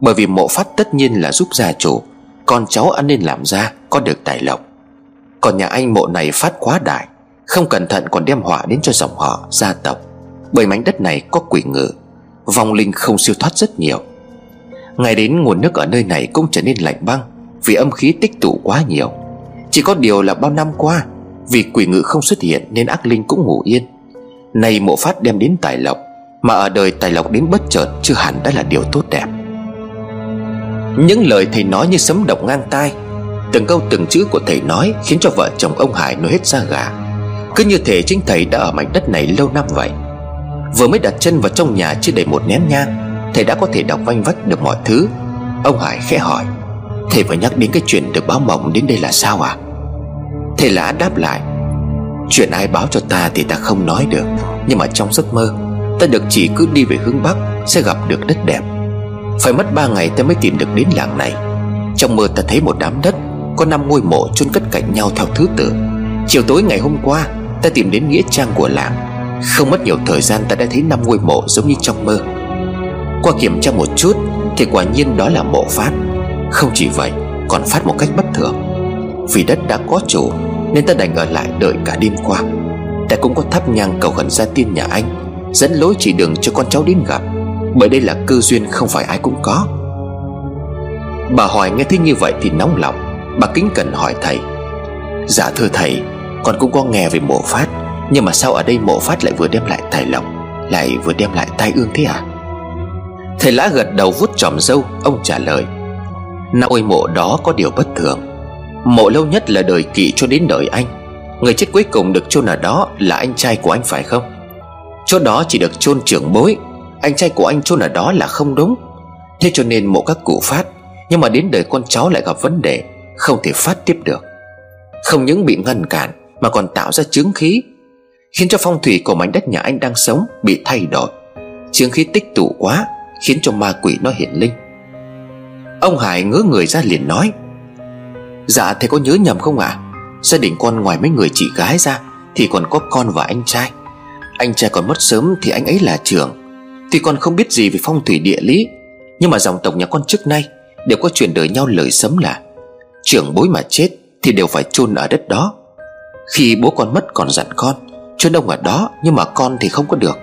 Bởi vì mộ phát tất nhiên là giúp gia chủ, Con cháu ăn nên làm ra Có được tài lộc. Còn nhà anh mộ này phát quá đại, Không cẩn thận còn đem họa đến cho dòng họ, Gia tộc. Bởi mảnh đất này có quỷ ngự, Vong linh không siêu thoát rất nhiều. Ngày đến nguồn nước ở nơi này cũng trở nên lạnh băng, Vì âm khí tích tụ quá nhiều. Chỉ có điều là bao năm qua vì quỷ ngự không xuất hiện Nên ác linh cũng ngủ yên. Nay mộ phát đem đến tài lộc, Mà ở đời tài lộc đến bất chợt Chưa hẳn đã là điều tốt đẹp. Những lời thầy nói như sấm động ngang tai, Từng câu từng chữ của thầy nói Khiến cho vợ chồng ông Hải nổi hết da gà. Cứ như thể chính thầy đã ở mảnh đất này lâu năm vậy. Vừa mới đặt chân vào trong nhà chưa đầy một nén nhang, Thầy đã có thể đọc vanh vách được mọi thứ. Ông Hải khẽ hỏi, Thầy vừa nhắc đến cái chuyện được báo mộng đến đây là sao à Thầy lã đáp lại, Chuyện ai báo cho ta thì ta không nói được, Nhưng mà trong giấc mơ, Ta được chỉ cứ đi về hướng Bắc Sẽ gặp được đất đẹp. Phải mất ba ngày ta mới tìm được đến làng này. Trong mơ ta thấy một đám đất, Có năm ngôi mộ chôn cất cạnh nhau theo thứ tự. Chiều tối ngày hôm qua, Ta tìm đến nghĩa trang của làng. Không mất nhiều thời gian ta đã thấy năm ngôi mộ giống như trong mơ. Qua kiểm tra một chút Thì quả nhiên đó là mộ phát Không chỉ vậy, còn phát một cách bất thường. Vì đất đã có chủ, Nên ta đành ở lại đợi cả đêm qua. Ta cũng có thắp nhang cầu khẩn gia tiên nhà anh, Dẫn lối chỉ đường cho con cháu đến gặp, Bởi đây là cơ duyên không phải ai cũng có. Bà hỏi nghe thấy như vậy thì nóng lòng, Bà kính cẩn hỏi thầy. Dạ thưa thầy, Con cũng có nghe về mộ phát, Nhưng mà sao ở đây mộ phát lại vừa đem lại tài lộc, Lại vừa đem lại tai ương thế à Thầy lã gật đầu vuốt tròm dâu Ông trả lời. Nào ôi mộ đó có điều bất thường. Mộ lâu nhất là đời kỵ cho đến đời anh. Người chết cuối cùng được chôn ở đó Là anh trai của anh phải không? Chỗ đó chỉ được chôn trưởng bối. Anh trai của anh chôn ở đó là không đúng. Thế cho nên mộ các cụ phát. Nhưng mà đến đời con cháu lại gặp vấn đề. Không thể phát tiếp được. Không những bị ngăn cản, Mà còn tạo ra chứng khí. Khiến cho phong thủy của mảnh đất nhà anh đang sống Bị thay đổi. Chứng khí tích tụ quá, Khiến cho ma quỷ nó hiện linh. Ông Hải ngứa người ra liền nói Dạ thầy có nhớ nhầm không ạ? À? Gia đình con ngoài mấy người chị gái ra, Thì còn có con và anh trai. Anh trai còn mất sớm thì anh ấy là trưởng. Thì con không biết gì về phong thủy địa lý, Nhưng mà dòng tộc nhà con trước nay Đều có truyền đời nhau lời sấm là Trưởng bối mà chết Thì đều phải chôn ở đất đó. Khi bố con mất còn dặn con, chôn ông ở đó nhưng mà con thì không có được.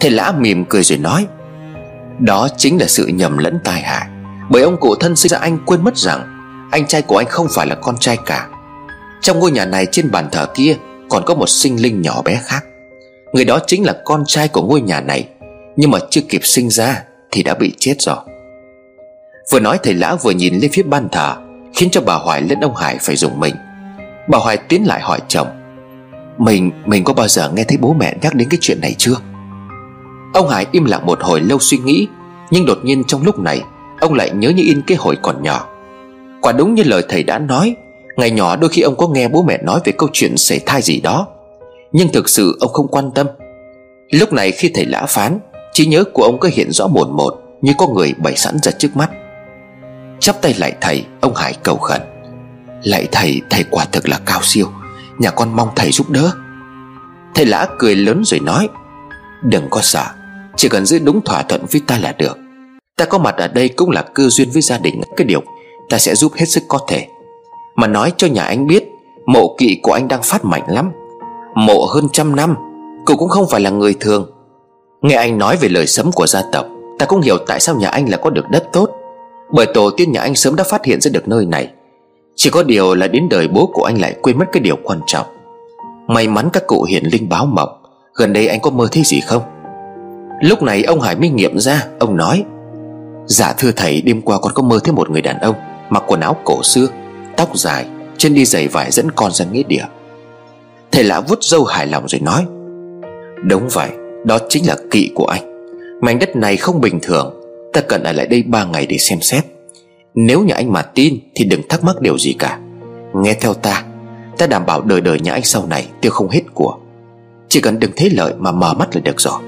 Thầy lã mỉm cười rồi nói, đó chính là sự nhầm lẫn tai hại. Bởi ông cụ thân sinh ra anh quên mất rằng anh trai của anh không phải là con trai cả. Trong ngôi nhà này trên bàn thờ kia Còn có một sinh linh nhỏ bé khác. Người đó chính là con trai của ngôi nhà này Nhưng mà chưa kịp sinh ra Thì đã bị chết rồi. Vừa nói thầy lão vừa nhìn lên phía ban thờ Khiến cho bà Hoài lẫn ông Hải phải dùng mình. Bà Hoài tiến lại hỏi chồng Mình, mình có bao giờ nghe thấy bố mẹ nhắc đến cái chuyện này chưa? Ông Hải im lặng một hồi lâu suy nghĩ Nhưng đột nhiên trong lúc này Ông lại nhớ như in cái hồi còn nhỏ. Quả đúng như lời thầy đã nói, Ngày nhỏ đôi khi ông có nghe bố mẹ nói về câu chuyện sảy thai gì đó. Nhưng thực sự ông không quan tâm. Lúc này khi thầy lã phán, trí nhớ của ông có hiện rõ một một Như có người bày sẵn ra trước mắt. Chắp tay lại thầy, Ông Hải cầu khẩn. Lại thầy thầy quả thực là cao siêu. Nhà con mong thầy giúp đỡ. Thầy lã cười lớn rồi nói, Đừng có sợ, chỉ cần giữ đúng thỏa thuận với ta là được. Ta có mặt ở đây cũng là cơ duyên với gia đình. Cái điều ta sẽ giúp hết sức có thể. Mà nói cho nhà anh biết, Mộ kỵ của anh đang phát mạnh lắm. Mộ hơn trăm năm, Cậu cũng không phải là người thường. Nghe anh nói về lời sấm của gia tộc, Ta cũng hiểu tại sao nhà anh là có được đất tốt. Bởi tổ tiên nhà anh sớm đã phát hiện ra được nơi này. Chỉ có điều là đến đời bố của anh lại quên mất cái điều quan trọng. May mắn các cụ hiện linh báo mộng, Gần đây anh có mơ thấy gì không? Lúc này ông Hải mới nghiệm ra, Ông nói Dạ thưa thầy, đêm qua con có mơ thấy một người đàn ông. Mặc quần áo cổ xưa, Tóc dài Chân đi giày vải dẫn con ra nghĩa địa. Thầy lão vút dâu hài lòng rồi nói, Đúng vậy, Đó chính là kỵ của anh. Mảnh đất này không bình thường, Ta cần ở lại đây ba ngày để xem xét. Nếu nhà anh mà tin Thì đừng thắc mắc điều gì cả. Nghe theo ta Ta đảm bảo đời đời nhà anh sau này tiêu không hết của. Chỉ cần đừng thấy lợi mà mở mắt là được rồi.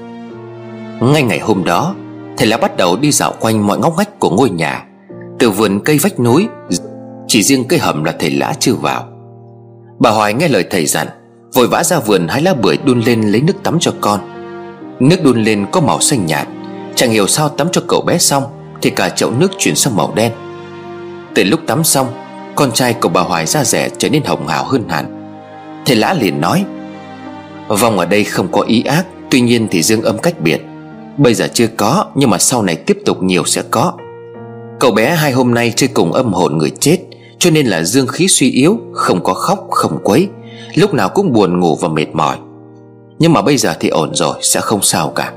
Ngay ngày hôm đó, Thầy lão bắt đầu đi dạo quanh mọi ngóc ngách của ngôi nhà. Từ vườn cây vách núi, Chỉ riêng cây hầm là thầy lã chưa vào. Bà Hoài nghe lời thầy dặn, Vội vã ra vườn hái lá bưởi đun lên lấy nước tắm cho con. Nước đun lên có màu xanh nhạt, Chẳng hiểu sao tắm cho cậu bé xong Thì cả chậu nước chuyển sang màu đen. Từ lúc tắm xong, Con trai của bà Hoài da rẻ trở nên hồng hào hơn hẳn. Thầy lã liền nói, Vong ở đây không có ý ác, Tuy nhiên thì dương âm cách biệt. Bây giờ chưa có, Nhưng mà sau này tiếp tục nhiều sẽ có. Cậu bé hai hôm nay chơi cùng âm hồn người chết, Cho nên là dương khí suy yếu, Không có khóc, không quấy. Lúc nào cũng buồn ngủ và mệt mỏi. Nhưng mà bây giờ thì ổn rồi, Sẽ không sao cả.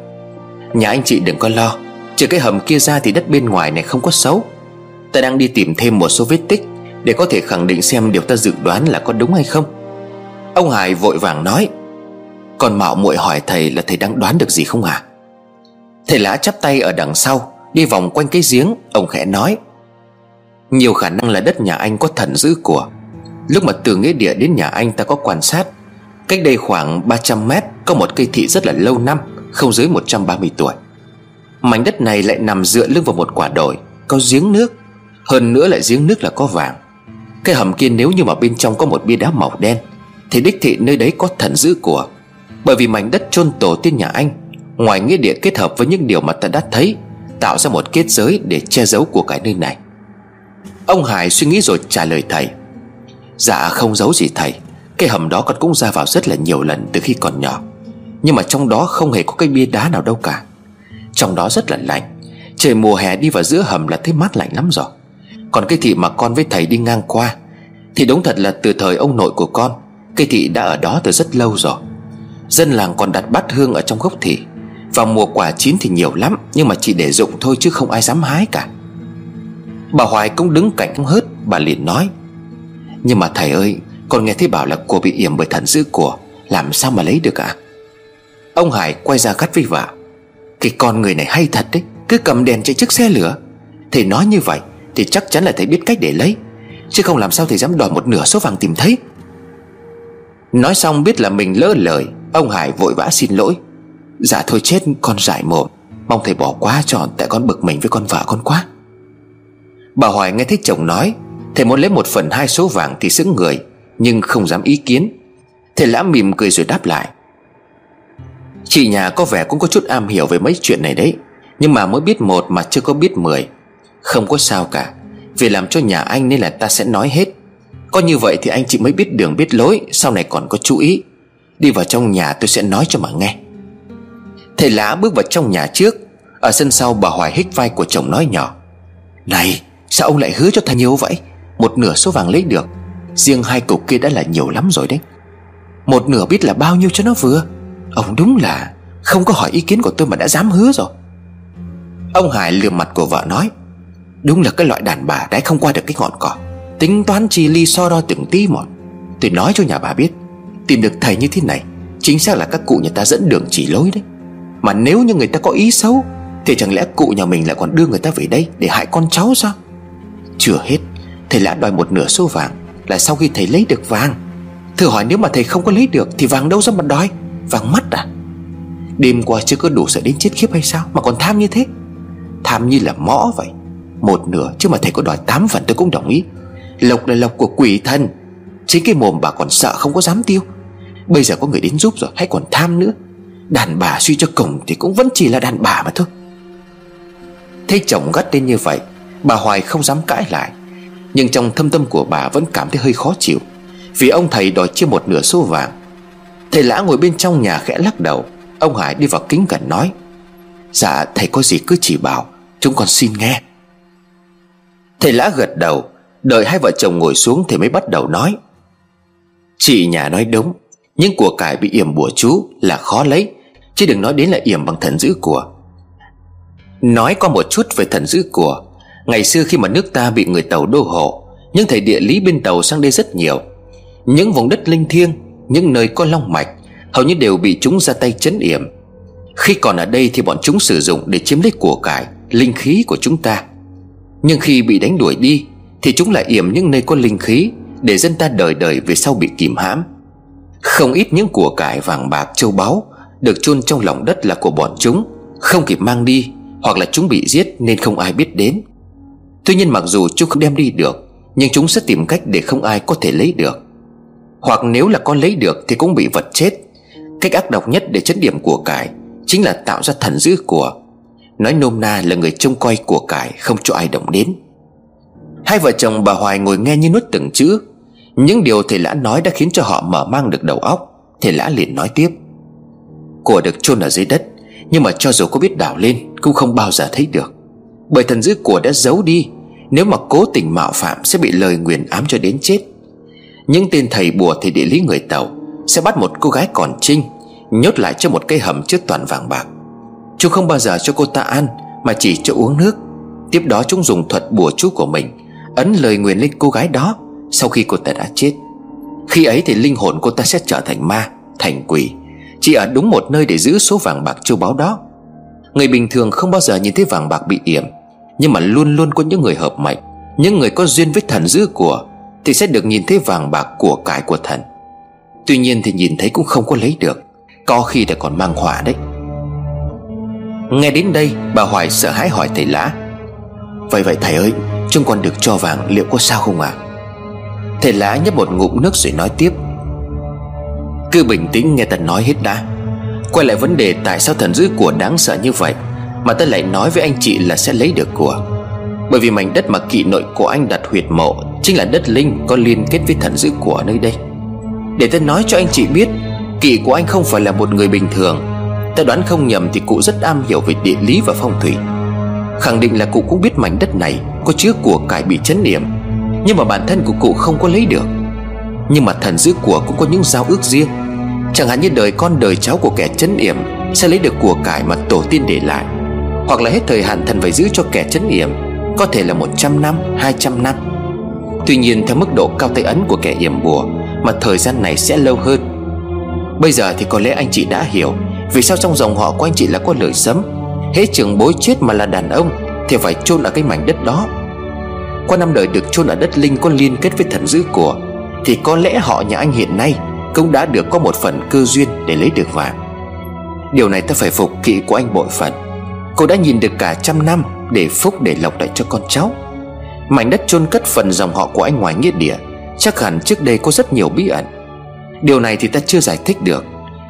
Nhà anh chị đừng có lo, Trừ cái hầm kia ra thì đất bên ngoài này không có xấu. Ta đang đi tìm thêm một số vết tích Để có thể khẳng định xem điều ta dự đoán là có đúng hay không. Ông Hải vội vàng nói Còn mạo muội hỏi thầy là thầy đang đoán được gì không à Thầy lã chắp tay ở đằng sau Đi vòng quanh cái giếng, Ông khẽ nói. Nhiều khả năng là đất nhà anh có thần giữ của. Lúc mà từ nghĩa địa đến nhà anh ta có quan sát, Cách đây khoảng 300 mét, Có một cây thị rất là lâu năm, Không dưới 130 tuổi. Mảnh đất này lại nằm dựa lưng vào một quả đồi, Có giếng nước. Hơn nữa lại giếng nước là có vàng. Cái hầm kia nếu như mà bên trong có một bia đá màu đen, Thì đích thị nơi đấy có thần giữ của. Bởi vì mảnh đất chôn tổ tiên nhà anh, Ngoài nghĩa địa kết hợp với những điều mà ta đã thấy Tạo ra một kết giới để che giấu của cái nơi này. Ông Hải suy nghĩ rồi trả lời thầy. Dạ không giấu gì thầy, Cái hầm đó con cũng ra vào rất là nhiều lần từ khi còn nhỏ. Nhưng mà trong đó không hề có cái bia đá nào đâu cả. Trong đó rất là lạnh, Trời mùa hè đi vào giữa hầm là thấy mát lạnh lắm rồi. Còn cái thị mà con với thầy đi ngang qua, Thì đúng thật là từ thời ông nội của con Cây thị đã ở đó từ rất lâu rồi. Dân làng còn đặt bát hương ở trong gốc thị. Vào mùa quả chín thì nhiều lắm, Nhưng mà chỉ để dụng thôi chứ không ai dám hái cả. Bà Hoài cũng đứng cạnh không hớt, Bà liền nói, Nhưng mà thầy ơi, Con nghe thấy bảo là cô bị yểm bởi thần dữ của, Làm sao mà lấy được ạ? À? Ông Hải quay ra gắt với vợ, Cái con người này hay thật đấy, Cứ cầm đèn chạy trước xe lửa. Thầy nói như vậy Thì chắc chắn là thầy biết cách để lấy, Chứ không làm sao thầy dám đòi một nửa số vàng tìm thấy. Nói xong biết là mình lỡ lời, Ông Hải vội vã xin lỗi. Dạ thôi chết, con giải mồm Mong thầy bỏ qua cho Tại con bực mình với con vợ con quá. Bà Hoài nghe thấy chồng nói, Thầy muốn lấy một phần hai số vàng thì xứng người, Nhưng không dám ý kiến. Thầy lã mỉm cười rồi đáp lại, Chị nhà có vẻ cũng có chút am hiểu về mấy chuyện này đấy, Nhưng mà mới biết một mà chưa có biết mười. Không có sao cả, Vì làm cho nhà anh nên là ta sẽ nói hết. Có như vậy thì anh chị mới biết đường biết lối, Sau này còn có chú ý. Đi vào trong nhà tôi sẽ nói cho mà nghe. Thầy lá bước vào trong nhà trước. Ở sân sau bà Hoài hít vai của chồng nói nhỏ. Này, sao ông lại hứa cho thầy nhiều vậy? Một nửa số vàng lấy được. Riêng hai cục kia đã là nhiều lắm rồi đấy. Một nửa biết là bao nhiêu cho nó vừa. Ông đúng là Không có hỏi ý kiến của tôi mà đã dám hứa rồi. Ông Hải lừa mặt của vợ nói, Đúng là cái loại đàn bà đã không qua được cái ngọn cỏ. Tính toán chi ly so đo từng tí một. Tôi nói cho nhà bà biết, Tìm được thầy như thế này, Chính xác là các cụ nhà ta dẫn đường chỉ lối đấy. Mà nếu như người ta có ý xấu, Thì chẳng lẽ cụ nhà mình lại còn đưa người ta về đây Để hại con cháu sao? Chưa hết, Thầy đã đòi một nửa số vàng Là sau khi thầy lấy được vàng. Thử hỏi nếu mà thầy không có lấy được Thì vàng đâu ra mà đòi? Vàng mắt à? Đêm qua chưa có đủ sợ đến chết khiếp hay sao Mà còn tham như thế? Tham như là mõ vậy. Một nửa chứ mà thầy có đòi tám phần tôi cũng đồng ý. Lộc là lộc của quỷ thần. Chính cái mồm bà còn sợ không có dám tiêu. Bây giờ có người đến giúp rồi hay còn tham nữa. Đàn bà suy cho cùng thì cũng vẫn chỉ là đàn bà mà thôi. Thấy chồng gắt lên như vậy, Bà Hoài không dám cãi lại. Nhưng trong thâm tâm của bà vẫn cảm thấy hơi khó chịu, Vì ông thầy đòi chia một nửa số vàng. Thầy lã ngồi bên trong nhà khẽ lắc đầu. Ông Hải đi vào kính gần nói Dạ thầy có gì cứ chỉ bảo, Chúng con xin nghe. Thầy lã gật đầu, Đợi hai vợ chồng ngồi xuống thì mới bắt đầu nói, Chị nhà nói đúng Nhưng của cải bị yểm bùa chú là khó lấy. Chứ đừng nói đến là yểm bằng thần giữ của. Nói có một chút về thần giữ của, Ngày xưa khi mà nước ta bị người Tàu đô hộ, Những thầy địa lý bên Tàu sang đây rất nhiều. Những vùng đất linh thiêng, Những nơi có long mạch, Hầu như đều bị chúng ra tay chấn yểm. Khi còn ở đây thì bọn chúng sử dụng để chiếm lấy của cải, Linh khí của chúng ta. Nhưng khi bị đánh đuổi đi, Thì chúng lại yểm những nơi có linh khí Để dân ta đời đời về sau bị kìm hãm. Không ít những của cải vàng bạc, châu báu được chôn trong lòng đất là của bọn chúng, Không kịp mang đi, Hoặc là chúng bị giết nên không ai biết đến. Tuy nhiên mặc dù chúng không đem đi được, Nhưng chúng sẽ tìm cách để không ai có thể lấy được. Hoặc nếu là có lấy được Thì cũng bị vật chết. Cách ác độc nhất để chất điểm của cải Chính là tạo ra thần dữ của. Nói nôm na là người trông coi của cải, Không cho ai động đến. Hai vợ chồng bà Hoài ngồi nghe như nuốt từng chữ. Những điều thầy lã nói đã khiến cho họ mở mang được đầu óc, Thầy lã liền nói tiếp. Của được chôn ở dưới đất. Nhưng mà cho dù có biết đào lên, Cũng không bao giờ thấy được. Bởi thần dữ của đã giấu đi, Nếu mà cố tình mạo phạm Sẽ bị lời nguyền ám cho đến chết. Những tên thầy bùa thì địa lý người Tàu Sẽ bắt một cô gái còn trinh, Nhốt lại cho một cây hầm trước toàn vàng bạc. Chúng không bao giờ cho cô ta ăn, Mà chỉ cho uống nước. Tiếp đó chúng dùng thuật bùa chú của mình, Ấn lời nguyền lên cô gái đó Sau khi cô ta đã chết. Khi ấy thì linh hồn cô ta sẽ trở thành ma, Thành quỷ chỉ ở đúng một nơi để giữ số vàng bạc châu báu đó. Người bình thường không bao giờ nhìn thấy vàng bạc bị yểm, Nhưng mà luôn luôn có những người hợp mệnh, Những người có duyên với thần giữ của, Thì sẽ được nhìn thấy vàng bạc của cải của thần. Tuy nhiên thì nhìn thấy cũng không có lấy được, Có khi đã còn mang họa đấy. Nghe đến đây, bà Hoài sợ hãi hỏi thầy Lã. Vậy vậy thầy ơi, Chúng con được cho vàng liệu có sao không ạ? À? Thầy Lã nhấp một ngụm nước rồi nói tiếp. Cứ bình tĩnh nghe ta nói hết đã. Quay lại vấn đề tại sao thần giữ của đáng sợ như vậy Mà ta lại nói với anh chị là sẽ lấy được của. Bởi vì mảnh đất mà kỵ nội của anh đặt huyệt mộ Chính là đất linh có liên kết với thần giữ của nơi đây. Để ta nói cho anh chị biết, Kỵ của anh không phải là một người bình thường. Ta đoán không nhầm thì cụ rất am hiểu về địa lý và phong thủy. Khẳng định là cụ cũng biết mảnh đất này Có chứa của cải bị chấn niệm, Nhưng mà bản thân của cụ không có lấy được. Nhưng mà thần giữ của cũng có những giao ước riêng. Chẳng hạn như đời con đời cháu của kẻ chấn yểm Sẽ lấy được của cải mà tổ tiên để lại. Hoặc là hết thời hạn thần phải giữ cho kẻ chấn yểm Có thể là 100 năm, 200 năm. Tuy nhiên theo mức độ cao tay ấn của kẻ yểm bùa Mà thời gian này sẽ lâu hơn. Bây giờ thì có lẽ anh chị đã hiểu Vì sao trong dòng họ của anh chị là có lời sấm Hễ trường bối chết mà là đàn ông Thì phải chôn ở cái mảnh đất đó. Qua năm đời được chôn ở đất linh có liên kết với thần giữ của thì có lẽ họ nhà anh hiện nay Cũng đã được có một phần cơ duyên để lấy được vàng. Điều này ta phải phục kỵ của anh bội phận. Cô đã nhìn được cả trăm năm Để phúc để lộc lại cho con cháu. Mảnh đất chôn cất phần dòng họ của anh ngoài nghĩa địa, Chắc hẳn trước đây có rất nhiều bí ẩn. Điều này thì ta chưa giải thích được,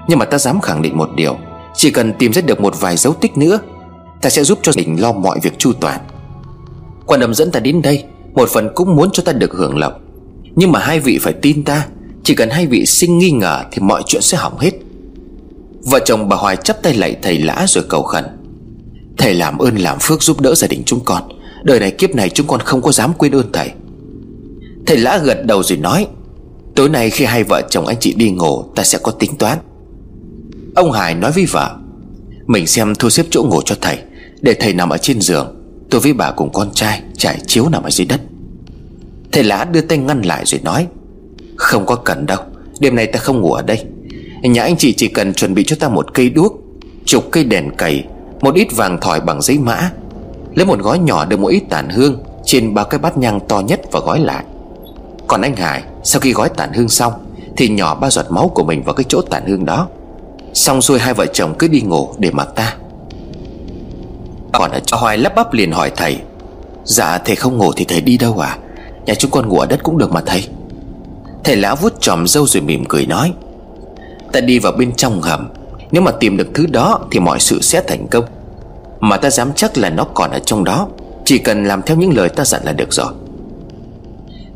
Nhưng mà ta dám khẳng định một điều, Chỉ cần tìm ra được một vài dấu tích nữa, Ta sẽ giúp cho đình lo mọi việc chu toàn. Quan âm dẫn ta đến đây, Một phần cũng muốn cho ta được hưởng lộc. Nhưng mà hai vị phải tin ta. Chỉ cần hai vị sinh nghi ngờ Thì mọi chuyện sẽ hỏng hết. Vợ chồng bà Hoài chắp tay lạy thầy lã rồi cầu khẩn. Thầy làm ơn làm phước giúp đỡ gia đình chúng con. Đời này kiếp này chúng con không có dám quên ơn thầy. Thầy lã gật đầu rồi nói, Tối nay khi hai vợ chồng anh chị đi ngủ, Ta sẽ có tính toán. Ông Hải nói với vợ, Mình xem thu xếp chỗ ngủ cho thầy, Để thầy nằm ở trên giường. Tôi với bà cùng con trai trải chiếu nằm ở dưới đất. Thầy lã đưa tay ngăn lại rồi nói, Không có cần đâu, Đêm nay ta không ngủ ở đây. Nhà anh chị chỉ cần chuẩn bị cho ta một cây đuốc, Chục cây đèn cầy Một ít vàng thỏi bằng giấy mã, Lấy một gói nhỏ được một ít tàn hương Trên ba cái bát nhang to nhất và gói lại. Còn anh Hải, Sau khi gói tàn hương xong, Thì nhỏ ba giọt máu của mình vào cái chỗ tàn hương đó. Xong xuôi hai vợ chồng cứ đi ngủ để mặc ta. Còn ở chỗ Hoài lắp bắp liền hỏi thầy Dạ thầy không ngủ thì thầy đi đâu à? Nhà chúng con ngủ ở đất cũng được mà thầy. Thầy lão vuốt tròm dâu rồi mỉm cười nói, Ta đi vào bên trong hầm. Nếu mà tìm được thứ đó Thì mọi sự sẽ thành công. Mà ta dám chắc là nó còn ở trong đó. Chỉ cần làm theo những lời ta dặn là được rồi.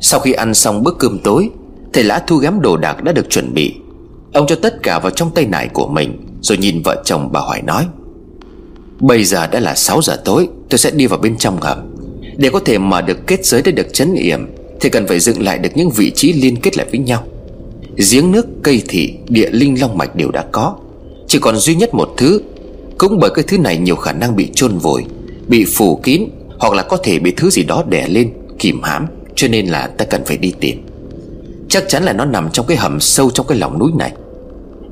Sau khi ăn xong bữa cơm tối, Thầy lã thu ghém đồ đạc đã được chuẩn bị. Ông cho tất cả vào trong tay nải của mình, Rồi nhìn vợ chồng bà Hoài nói, Bây giờ đã là 6 giờ tối, Tôi sẽ đi vào bên trong hầm. Để có thể mở được kết giới để được chấn yểm Thì cần phải dựng lại được những vị trí liên kết lại với nhau. Giếng nước, cây thị, địa linh long mạch đều đã có. Chỉ còn duy nhất một thứ Cũng bởi cái thứ này nhiều khả năng bị chôn vùi Bị phủ kín Hoặc là có thể bị thứ gì đó đè lên Kìm hãm Cho nên là ta cần phải đi tìm. Chắc chắn là nó nằm trong cái hầm sâu trong cái lòng núi này.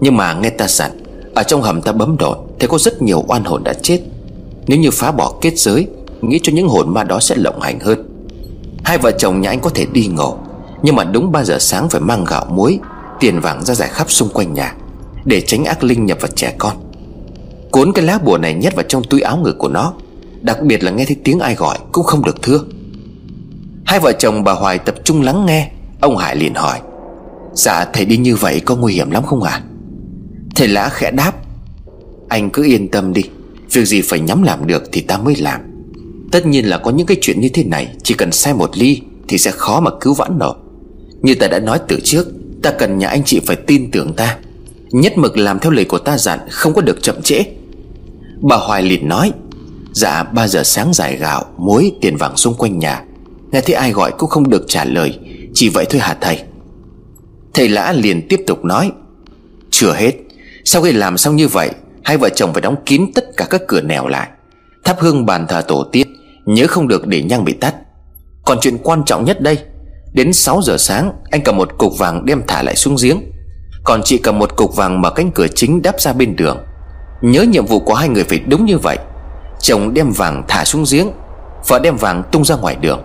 Nhưng mà nghe ta dặn Ở trong hầm ta bấm đột Thì có rất nhiều oan hồn đã chết. Nếu như phá bỏ kết giới Nghĩ cho những hồn ma đó sẽ lộng hành hơn. Hai vợ chồng nhà anh có thể đi ngủ, Nhưng mà đúng 3 giờ sáng phải mang gạo muối, Tiền vàng ra giải khắp xung quanh nhà, Để tránh ác linh nhập vào trẻ con. Cuốn cái lá bùa này nhét vào trong túi áo ngực của nó, Đặc biệt là nghe thấy tiếng ai gọi Cũng không được thưa. Hai vợ chồng bà Hoài tập trung lắng nghe, Ông Hải liền hỏi Dạ thầy đi như vậy có nguy hiểm lắm không ạ? À? Thầy lã khẽ đáp, Anh cứ yên tâm đi, Việc gì phải nhắm làm được thì ta mới làm. Tất nhiên là có những cái chuyện như thế này, Chỉ cần sai một ly Thì sẽ khó mà cứu vãn nổi. Như ta đã nói từ trước, Ta cần nhà anh chị phải tin tưởng ta. Nhất mực làm theo lời của ta dặn, Không có được chậm trễ. Bà Hoài liền nói Dạ 3 giờ sáng giải gạo, Muối, tiền vàng xung quanh nhà. Nghe thấy ai gọi cũng không được trả lời, Chỉ vậy thôi hả thầy? Thầy lã liền tiếp tục nói, Chưa hết, Sau khi làm xong như vậy, Hai vợ chồng phải đóng kín tất cả các cửa nẻo lại. Thắp hương bàn thờ tổ tiên Nhớ không được để nhang bị tắt. Còn chuyện quan trọng nhất đây, Đến 6 giờ sáng, Anh cầm một cục vàng đem thả lại xuống giếng. Còn chị cầm một cục vàng mở cánh cửa chính đắp ra bên đường. Nhớ nhiệm vụ của hai người phải đúng như vậy. Chồng đem vàng thả xuống giếng, Vợ đem vàng tung ra ngoài đường.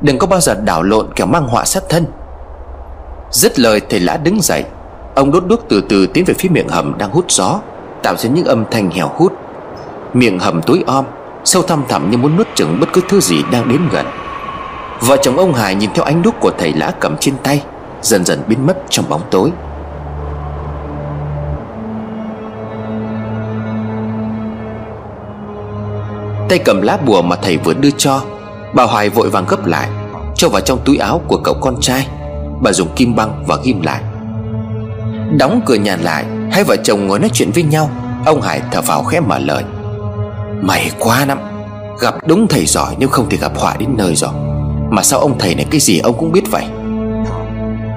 Đừng có bao giờ đảo lộn kẻo mang họa sát thân. Dứt lời, thầy lã đứng dậy. Ông đốt đuốc từ từ tiến về phía miệng hầm đang hút gió, Tạo ra những âm thanh hèo hút. Miệng hầm tối om Sâu thăm thẳm như muốn nuốt chửng bất cứ thứ gì đang đến gần. Vợ chồng ông Hải nhìn theo ánh đuốc của thầy lã cầm trên tay, Dần dần biến mất trong bóng tối. Tay cầm lá bùa mà thầy vừa đưa cho, Bà Hoài vội vàng gấp lại, Cho vào trong túi áo của cậu con trai. Bà dùng kim băng và ghim lại. Đóng cửa nhà lại, Hai vợ chồng ngồi nói chuyện với nhau. Ông Hải thở vào khẽ mở lời. Mày quá lắm. Gặp đúng thầy giỏi nếu không thì gặp họa đến nơi rồi. Mà sao ông thầy này cái gì ông cũng biết vậy?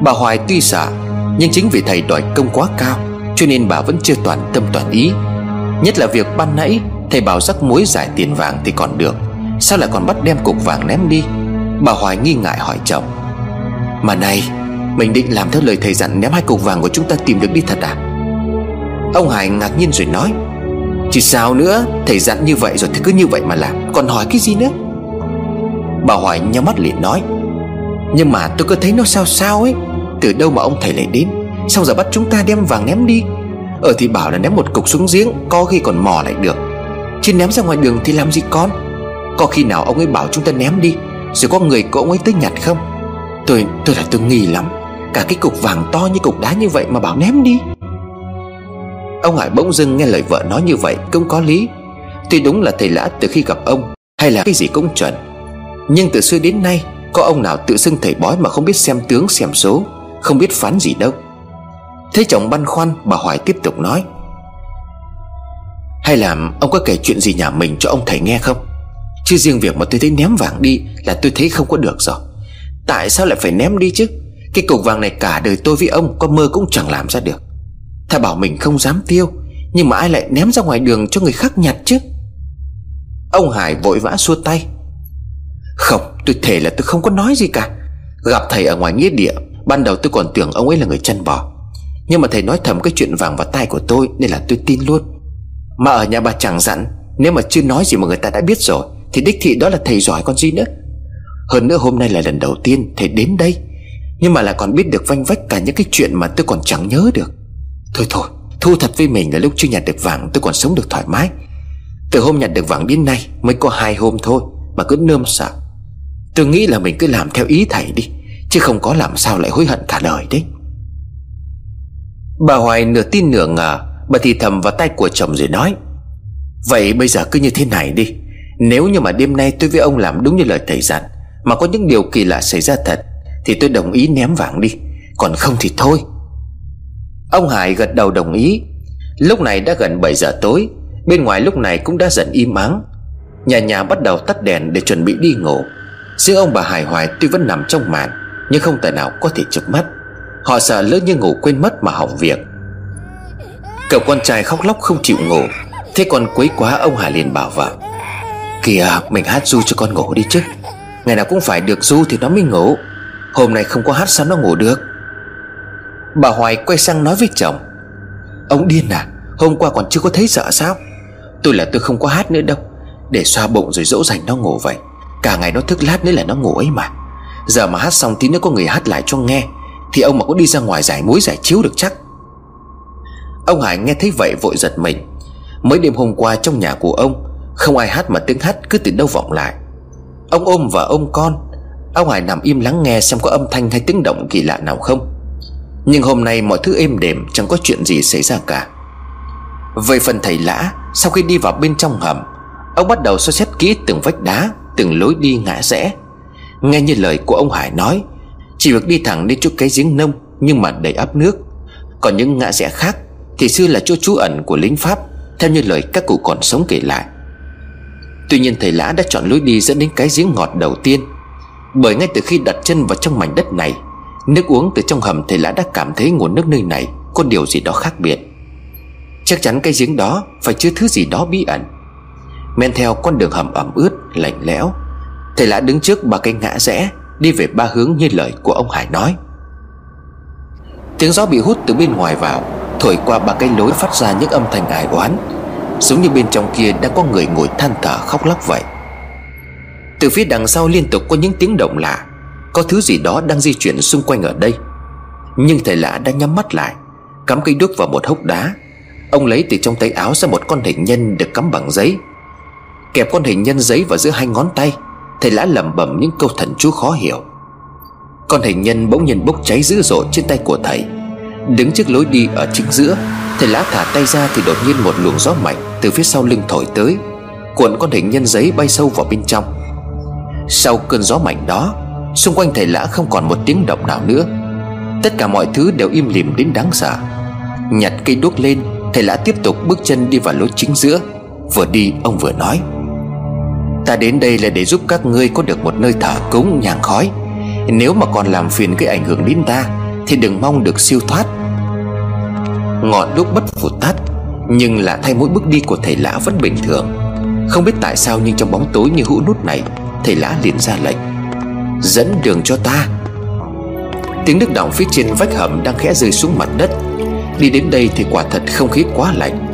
Bà Hoài tuy sợ, Nhưng chính vì thầy đòi công quá cao, Cho nên bà vẫn chưa toàn tâm toàn ý. Nhất là việc ban nãy, Thầy bảo rắc muối giải tiền vàng thì còn được. Sao lại còn bắt đem cục vàng ném đi? Bà Hoài nghi ngại hỏi chồng. Mà này, Mình định làm theo lời thầy dặn ném hai cục vàng của chúng ta tìm được đi thật à? Ông Hải ngạc nhiên rồi nói. Chỉ sao nữa, Thầy dặn như vậy rồi thì cứ như vậy mà làm. Còn hỏi cái gì nữa? Bà Hoài nhắm mắt liền nói, Nhưng mà tôi cứ thấy nó sao sao ấy. Từ đâu mà ông thầy lại đến? Sao giờ bắt chúng ta đem vàng ném đi? Ở thì bảo là ném một cục xuống giếng, Có khi còn mò lại được. Chứ ném ra ngoài đường thì làm gì con? Có khi nào ông ấy bảo chúng ta ném đi, Rồi có người của ông ấy tới nhặt không? Tôi tôi là tôi nghi lắm. Cả cái cục vàng to như cục đá như vậy mà bảo ném đi. Ông Hải bỗng dưng nghe lời vợ nói như vậy cũng có lý. Tuy đúng là thầy lã từ khi gặp ông, Hay là cái gì cũng chuẩn. Nhưng từ xưa đến nay, Có ông nào tự xưng thầy bói mà không biết xem tướng, xem số, Không biết phán gì đâu. Thấy chồng băn khoăn, bà Hoài tiếp tục nói. Hay là ông có kể chuyện gì nhà mình cho ông thầy nghe không? Chứ riêng việc mà tôi thấy ném vàng đi Là tôi thấy không có được rồi. Tại sao lại phải ném đi chứ? Cái cục vàng này cả đời tôi với ông Có mơ cũng chẳng làm ra được. Thà bảo mình không dám tiêu, Nhưng mà ai lại ném ra ngoài đường cho người khác nhặt chứ? Ông Hải vội vã xua tay. Không, tôi thể là tôi không có nói gì cả. Gặp thầy ở ngoài nghĩa địa, Ban đầu tôi còn tưởng ông ấy là người chân bò. Nhưng mà thầy nói thầm cái chuyện vàng vào tai của tôi Nên là tôi tin luôn. Mà ở nhà bà chẳng dặn, Nếu mà chưa nói gì mà người ta đã biết rồi, Thì đích thị đó là thầy giỏi con gì nữa? Hơn nữa hôm nay là lần đầu tiên thầy đến đây, Nhưng mà lại còn biết được vanh vách cả những cái chuyện mà tôi còn chẳng nhớ được. Thôi thôi, Thu thật với mình là lúc chưa nhặt được vàng tôi còn sống được thoải mái. Từ hôm nhặt được vàng đến nay Mới có hai hôm thôi Mà cứ nơm sợ. Tôi nghĩ là mình cứ làm theo ý thầy đi, Chứ không có làm sao lại hối hận cả đời đấy. Bà Hoài nửa tin nửa ngờ, Bà thì thầm vào tay của chồng rồi nói, Vậy bây giờ cứ như thế này đi, Nếu như mà đêm nay tôi với ông làm đúng như lời thầy dặn, Mà có những điều kỳ lạ xảy ra thật, Thì tôi đồng ý ném vàng đi, Còn không thì thôi. Ông Hải gật đầu đồng ý. Lúc này đã gần 7 giờ tối, Bên ngoài lúc này cũng đã dần im ắng Nhà nhà bắt đầu tắt đèn để chuẩn bị đi ngủ. Riêng ông bà Hải Hoài tuy vẫn nằm trong màn, Nhưng không thể nào có thể chụp mắt. Họ sợ lỡ như ngủ quên mất mà hỏng việc. Cậu con trai khóc lóc không chịu ngủ, Thế còn quấy quá ông Hải liền bảo vợ, Kìa, mình hát du cho con ngủ đi chứ. Ngày nào cũng phải được du thì nó mới ngủ. Hôm nay không có hát sao nó ngủ được? Bà Hoài quay sang nói với chồng. Ông điên à Hôm qua còn chưa có thấy sợ sao? Tôi là tôi không có hát nữa đâu. Để xoa bụng rồi dỗ dành nó ngủ vậy. Cả ngày nó thức lát nữa là nó ngủ ấy mà. Giờ mà hát xong tí nữa có người hát lại cho nghe. Thì ông mà có đi ra ngoài giải muối giải chiếu được chắc. Ông Hải nghe thấy vậy vội giật mình. Mới đêm hôm qua trong nhà của ông, Không ai hát mà tiếng hát cứ từ đâu vọng lại. Ông ôm và ôm con. Ông Hải nằm im lắng nghe xem có âm thanh hay tiếng động kỳ lạ nào không. Nhưng hôm nay mọi thứ êm đềm, Chẳng có chuyện gì xảy ra cả. Về phần thầy lã, Sau khi đi vào bên trong hầm, Ông bắt đầu soi xét kỹ từng vách đá, Từng lối đi ngã rẽ. Nghe như lời của ông Hải nói, Chỉ việc đi thẳng đến chỗ cái giếng nông Nhưng mà đầy áp nước. Còn những ngã rẽ khác Thì xưa là chỗ trú ẩn của lính Pháp, Theo như lời các cụ còn sống kể lại. Tuy nhiên thầy Lã đã chọn lối đi dẫn đến cái giếng ngọt đầu tiên, Bởi ngay từ khi đặt chân vào trong mảnh đất này Nước uống từ trong hầm thầy Lã đã cảm thấy nguồn nước nơi này Có điều gì đó khác biệt. Chắc chắn cái giếng đó phải chứa thứ gì đó bí ẩn. Men theo con đường hầm ẩm ướt, lạnh lẽo, Thầy Lã đứng trước ba cái ngã rẽ, Đi về ba hướng như lời của ông Hải nói. Tiếng gió bị hút từ bên ngoài vào, Thổi qua ba cái lối phát ra những âm thanh ải oán, Giống như bên trong kia đã có người ngồi than thở khóc lóc vậy. Từ phía đằng sau liên tục có những tiếng động lạ có thứ gì đó đang di chuyển xung quanh ở đây. Nhưng thầy lạ đã nhắm mắt lại, Cắm cây đuốc vào một hốc đá. Ông lấy từ trong tay áo ra một con hình nhân được cắm bằng giấy. Kẹp con hình nhân giấy vào giữa hai ngón tay, Thầy lã lẩm bẩm những câu thần chú khó hiểu. Con hình nhân bỗng nhiên bốc cháy dữ dội trên tay của thầy. Đứng trước lối đi ở chính giữa, Thầy lã thả tay ra thì đột nhiên một luồng gió mạnh Từ phía sau lưng thổi tới, Cuộn con hình nhân giấy bay sâu vào bên trong. Sau cơn gió mạnh đó Xung quanh thầy lã không còn một tiếng động nào nữa. Tất cả mọi thứ đều im lìm đến đáng sợ. Nhặt cây đuốc lên, Thầy lã tiếp tục bước chân đi vào lối chính giữa. Vừa đi, ông vừa nói, Ta đến đây là để giúp các ngươi có được một nơi thờ cúng nhàn khói. Nếu mà còn làm phiền gây ảnh hưởng đến ta, Thì đừng mong được siêu thoát. Ngọn đuốc bất phụt tắt Nhưng là thay mỗi bước đi của thầy lã vẫn bình thường. Không biết tại sao nhưng trong bóng tối như hũ nút này, Thầy lã liền ra lệnh Dẫn đường cho ta. Tiếng nước đọng phía trên vách hầm đang khẽ rơi xuống mặt đất. Đi đến đây thì quả thật không khí quá lạnh.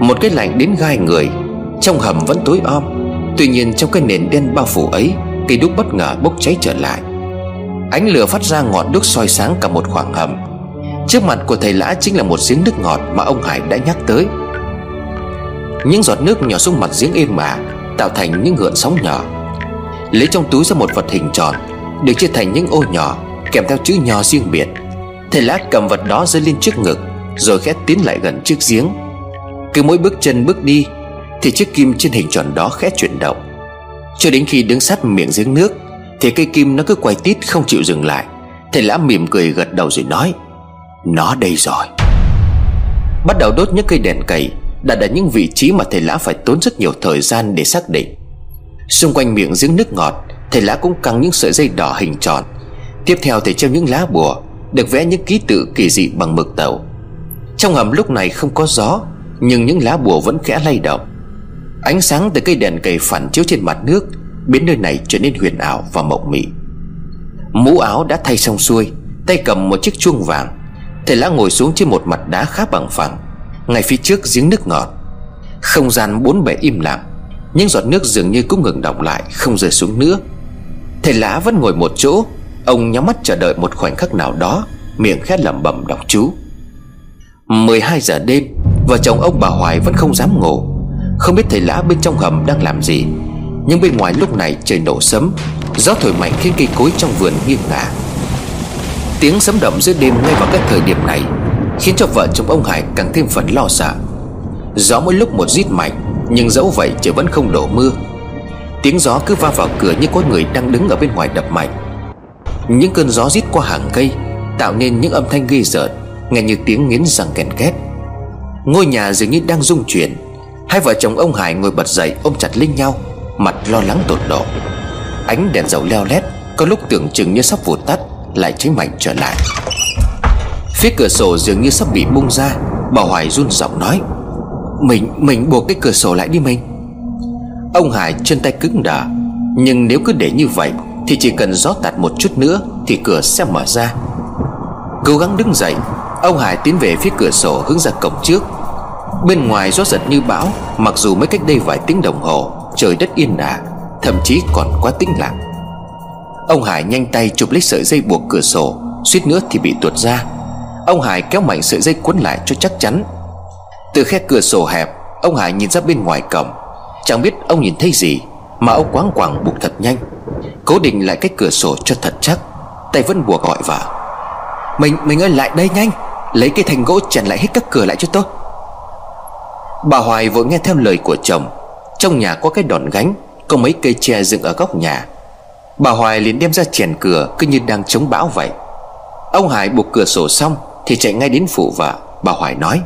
Một cái lạnh đến gai người, Trong hầm vẫn tối om. Tuy nhiên trong cái nền đen bao phủ ấy, Cây đúc bất ngờ bốc cháy trở lại. Ánh lửa phát ra ngọn đuốc soi sáng cả một khoảng hầm. Trước mặt của thầy lã chính là một giếng nước ngọt Mà ông Hải đã nhắc tới. Những giọt nước nhỏ xuống mặt giếng êm ả, Tạo thành những gợn sóng nhỏ. Lấy trong túi ra một vật hình tròn, Được chia thành những ô nhỏ, Kèm theo chữ nho riêng biệt. Thầy lã cầm vật đó dưới lên trước ngực, Rồi khẽ tiến lại gần chiếc giếng. Cứ mỗi bước chân bước đi, Thì chiếc kim trên hình tròn đó khẽ chuyển động. Cho đến khi đứng sát miệng giếng nước, Thì cây kim nó cứ quay tít không chịu dừng lại. Thầy lã mỉm cười gật đầu rồi nói, Nó đây rồi. Bắt đầu đốt những cây đèn cầy, Đặt ở những vị trí mà thầy lã phải tốn rất nhiều thời gian để xác định. Xung quanh miệng giếng nước ngọt, Thầy lá cũng căng những sợi dây đỏ hình tròn. Tiếp theo thầy treo những lá bùa, Được vẽ những ký tự kỳ dị bằng mực tàu. Trong hầm lúc này không có gió, Nhưng những lá bùa vẫn khẽ lay động. Ánh sáng từ cây đèn cầy phản chiếu trên mặt nước, Biến nơi này trở nên huyền ảo và mộng mị. Mũ áo đã thay xong xuôi, Tay cầm một chiếc chuông vàng. Thầy lá ngồi xuống trên một mặt đá khá bằng phẳng, Ngay phía trước giếng nước ngọt. Không gian bốn bề im lặng. Những giọt nước dường như cũng ngừng đọng lại, Không rơi xuống nữa. Thầy lã vẫn ngồi một chỗ, Ông nhắm mắt chờ đợi một khoảnh khắc nào đó, Miệng khét lẩm bẩm đọc chú. 12 giờ đêm, Vợ chồng ông bà Hoài vẫn không dám ngủ. Không biết thầy lã bên trong hầm đang làm gì, Nhưng bên ngoài lúc này trời nổ sấm, Gió thổi mạnh khiến cây cối trong vườn nghiêng ngả. Tiếng sấm động giữa đêm ngay vào các thời điểm này Khiến cho vợ chồng ông Hải càng thêm phần lo sợ. Gió mỗi lúc một rít mạnh nhưng dẫu vậy trời vẫn không đổ mưa. Tiếng gió cứ va vào cửa như có người đang đứng ở bên ngoài đập mạnh. Những cơn gió rít qua hàng cây, Tạo nên những âm thanh ghê rợn, Nghe như tiếng nghiến răng kèn két Ngôi nhà dường như đang rung chuyển. Hai vợ chồng ông Hải ngồi bật dậy ôm chặt lên nhau, Mặt lo lắng tột độ. Ánh đèn dầu leo lét, Có lúc tưởng chừng như sắp vụt tắt, Lại cháy mạnh trở lại. Phía cửa sổ dường như sắp bị bung ra, Bà Hoài run giọng nói. Mình, mình buộc cái cửa sổ lại đi mình. Ông Hải chân tay cứng đờ Nhưng nếu cứ để như vậy Thì chỉ cần gió tạt một chút nữa Thì cửa sẽ mở ra. Cố gắng đứng dậy Ông Hải tiến về phía cửa sổ hướng ra cổng trước. Bên ngoài gió giật như bão Mặc dù mới cách đây vài tiếng đồng hồ Trời đất yên ả Thậm chí còn quá tĩnh lặng. Ông Hải nhanh tay chụp lấy sợi dây buộc cửa sổ Suýt nữa thì bị tuột ra. Ông Hải kéo mạnh sợi dây cuốn lại cho chắc chắn. Từ khe cửa sổ hẹp Ông Hải nhìn ra bên ngoài cổng. Chẳng biết ông nhìn thấy gì Mà ông quáng quàng buộc thật nhanh. Cố định lại cái cửa sổ cho thật chắc. Tay vẫn buộc gọi vợ Mình, mình ơi lại đây nhanh. Lấy cái thành gỗ chèn lại hết các cửa lại cho tôi. Bà Hoài vội nghe theo lời của chồng. Trong nhà có cái đòn gánh Có mấy cây tre dựng ở góc nhà. Bà Hoài liền đem ra chèn cửa Cứ như đang chống bão vậy. Ông Hải buộc cửa sổ xong Thì chạy ngay đến phụ vợ. Bà Hoài nói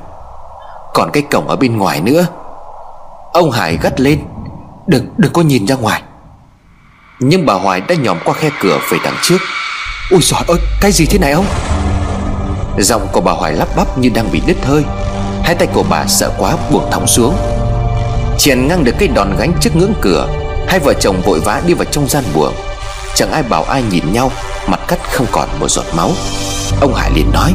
còn cái cổng ở bên ngoài nữa. Ông Hải gắt lên, Đừng đừng có nhìn ra ngoài. Nhưng bà Hoài đã nhòm qua khe cửa về đằng trước. Ôi giời ơi, cái gì thế này ông? Giọng của bà Hoài lắp bắp như đang bị đứt hơi. Hai tay của bà sợ quá buông thòng xuống. Chèn ngang được cái đòn gánh trước ngưỡng cửa, Hai vợ chồng vội vã đi vào trong gian buồng. Chẳng ai bảo ai nhìn nhau, Mặt cắt không còn một giọt máu. Ông Hải liền nói,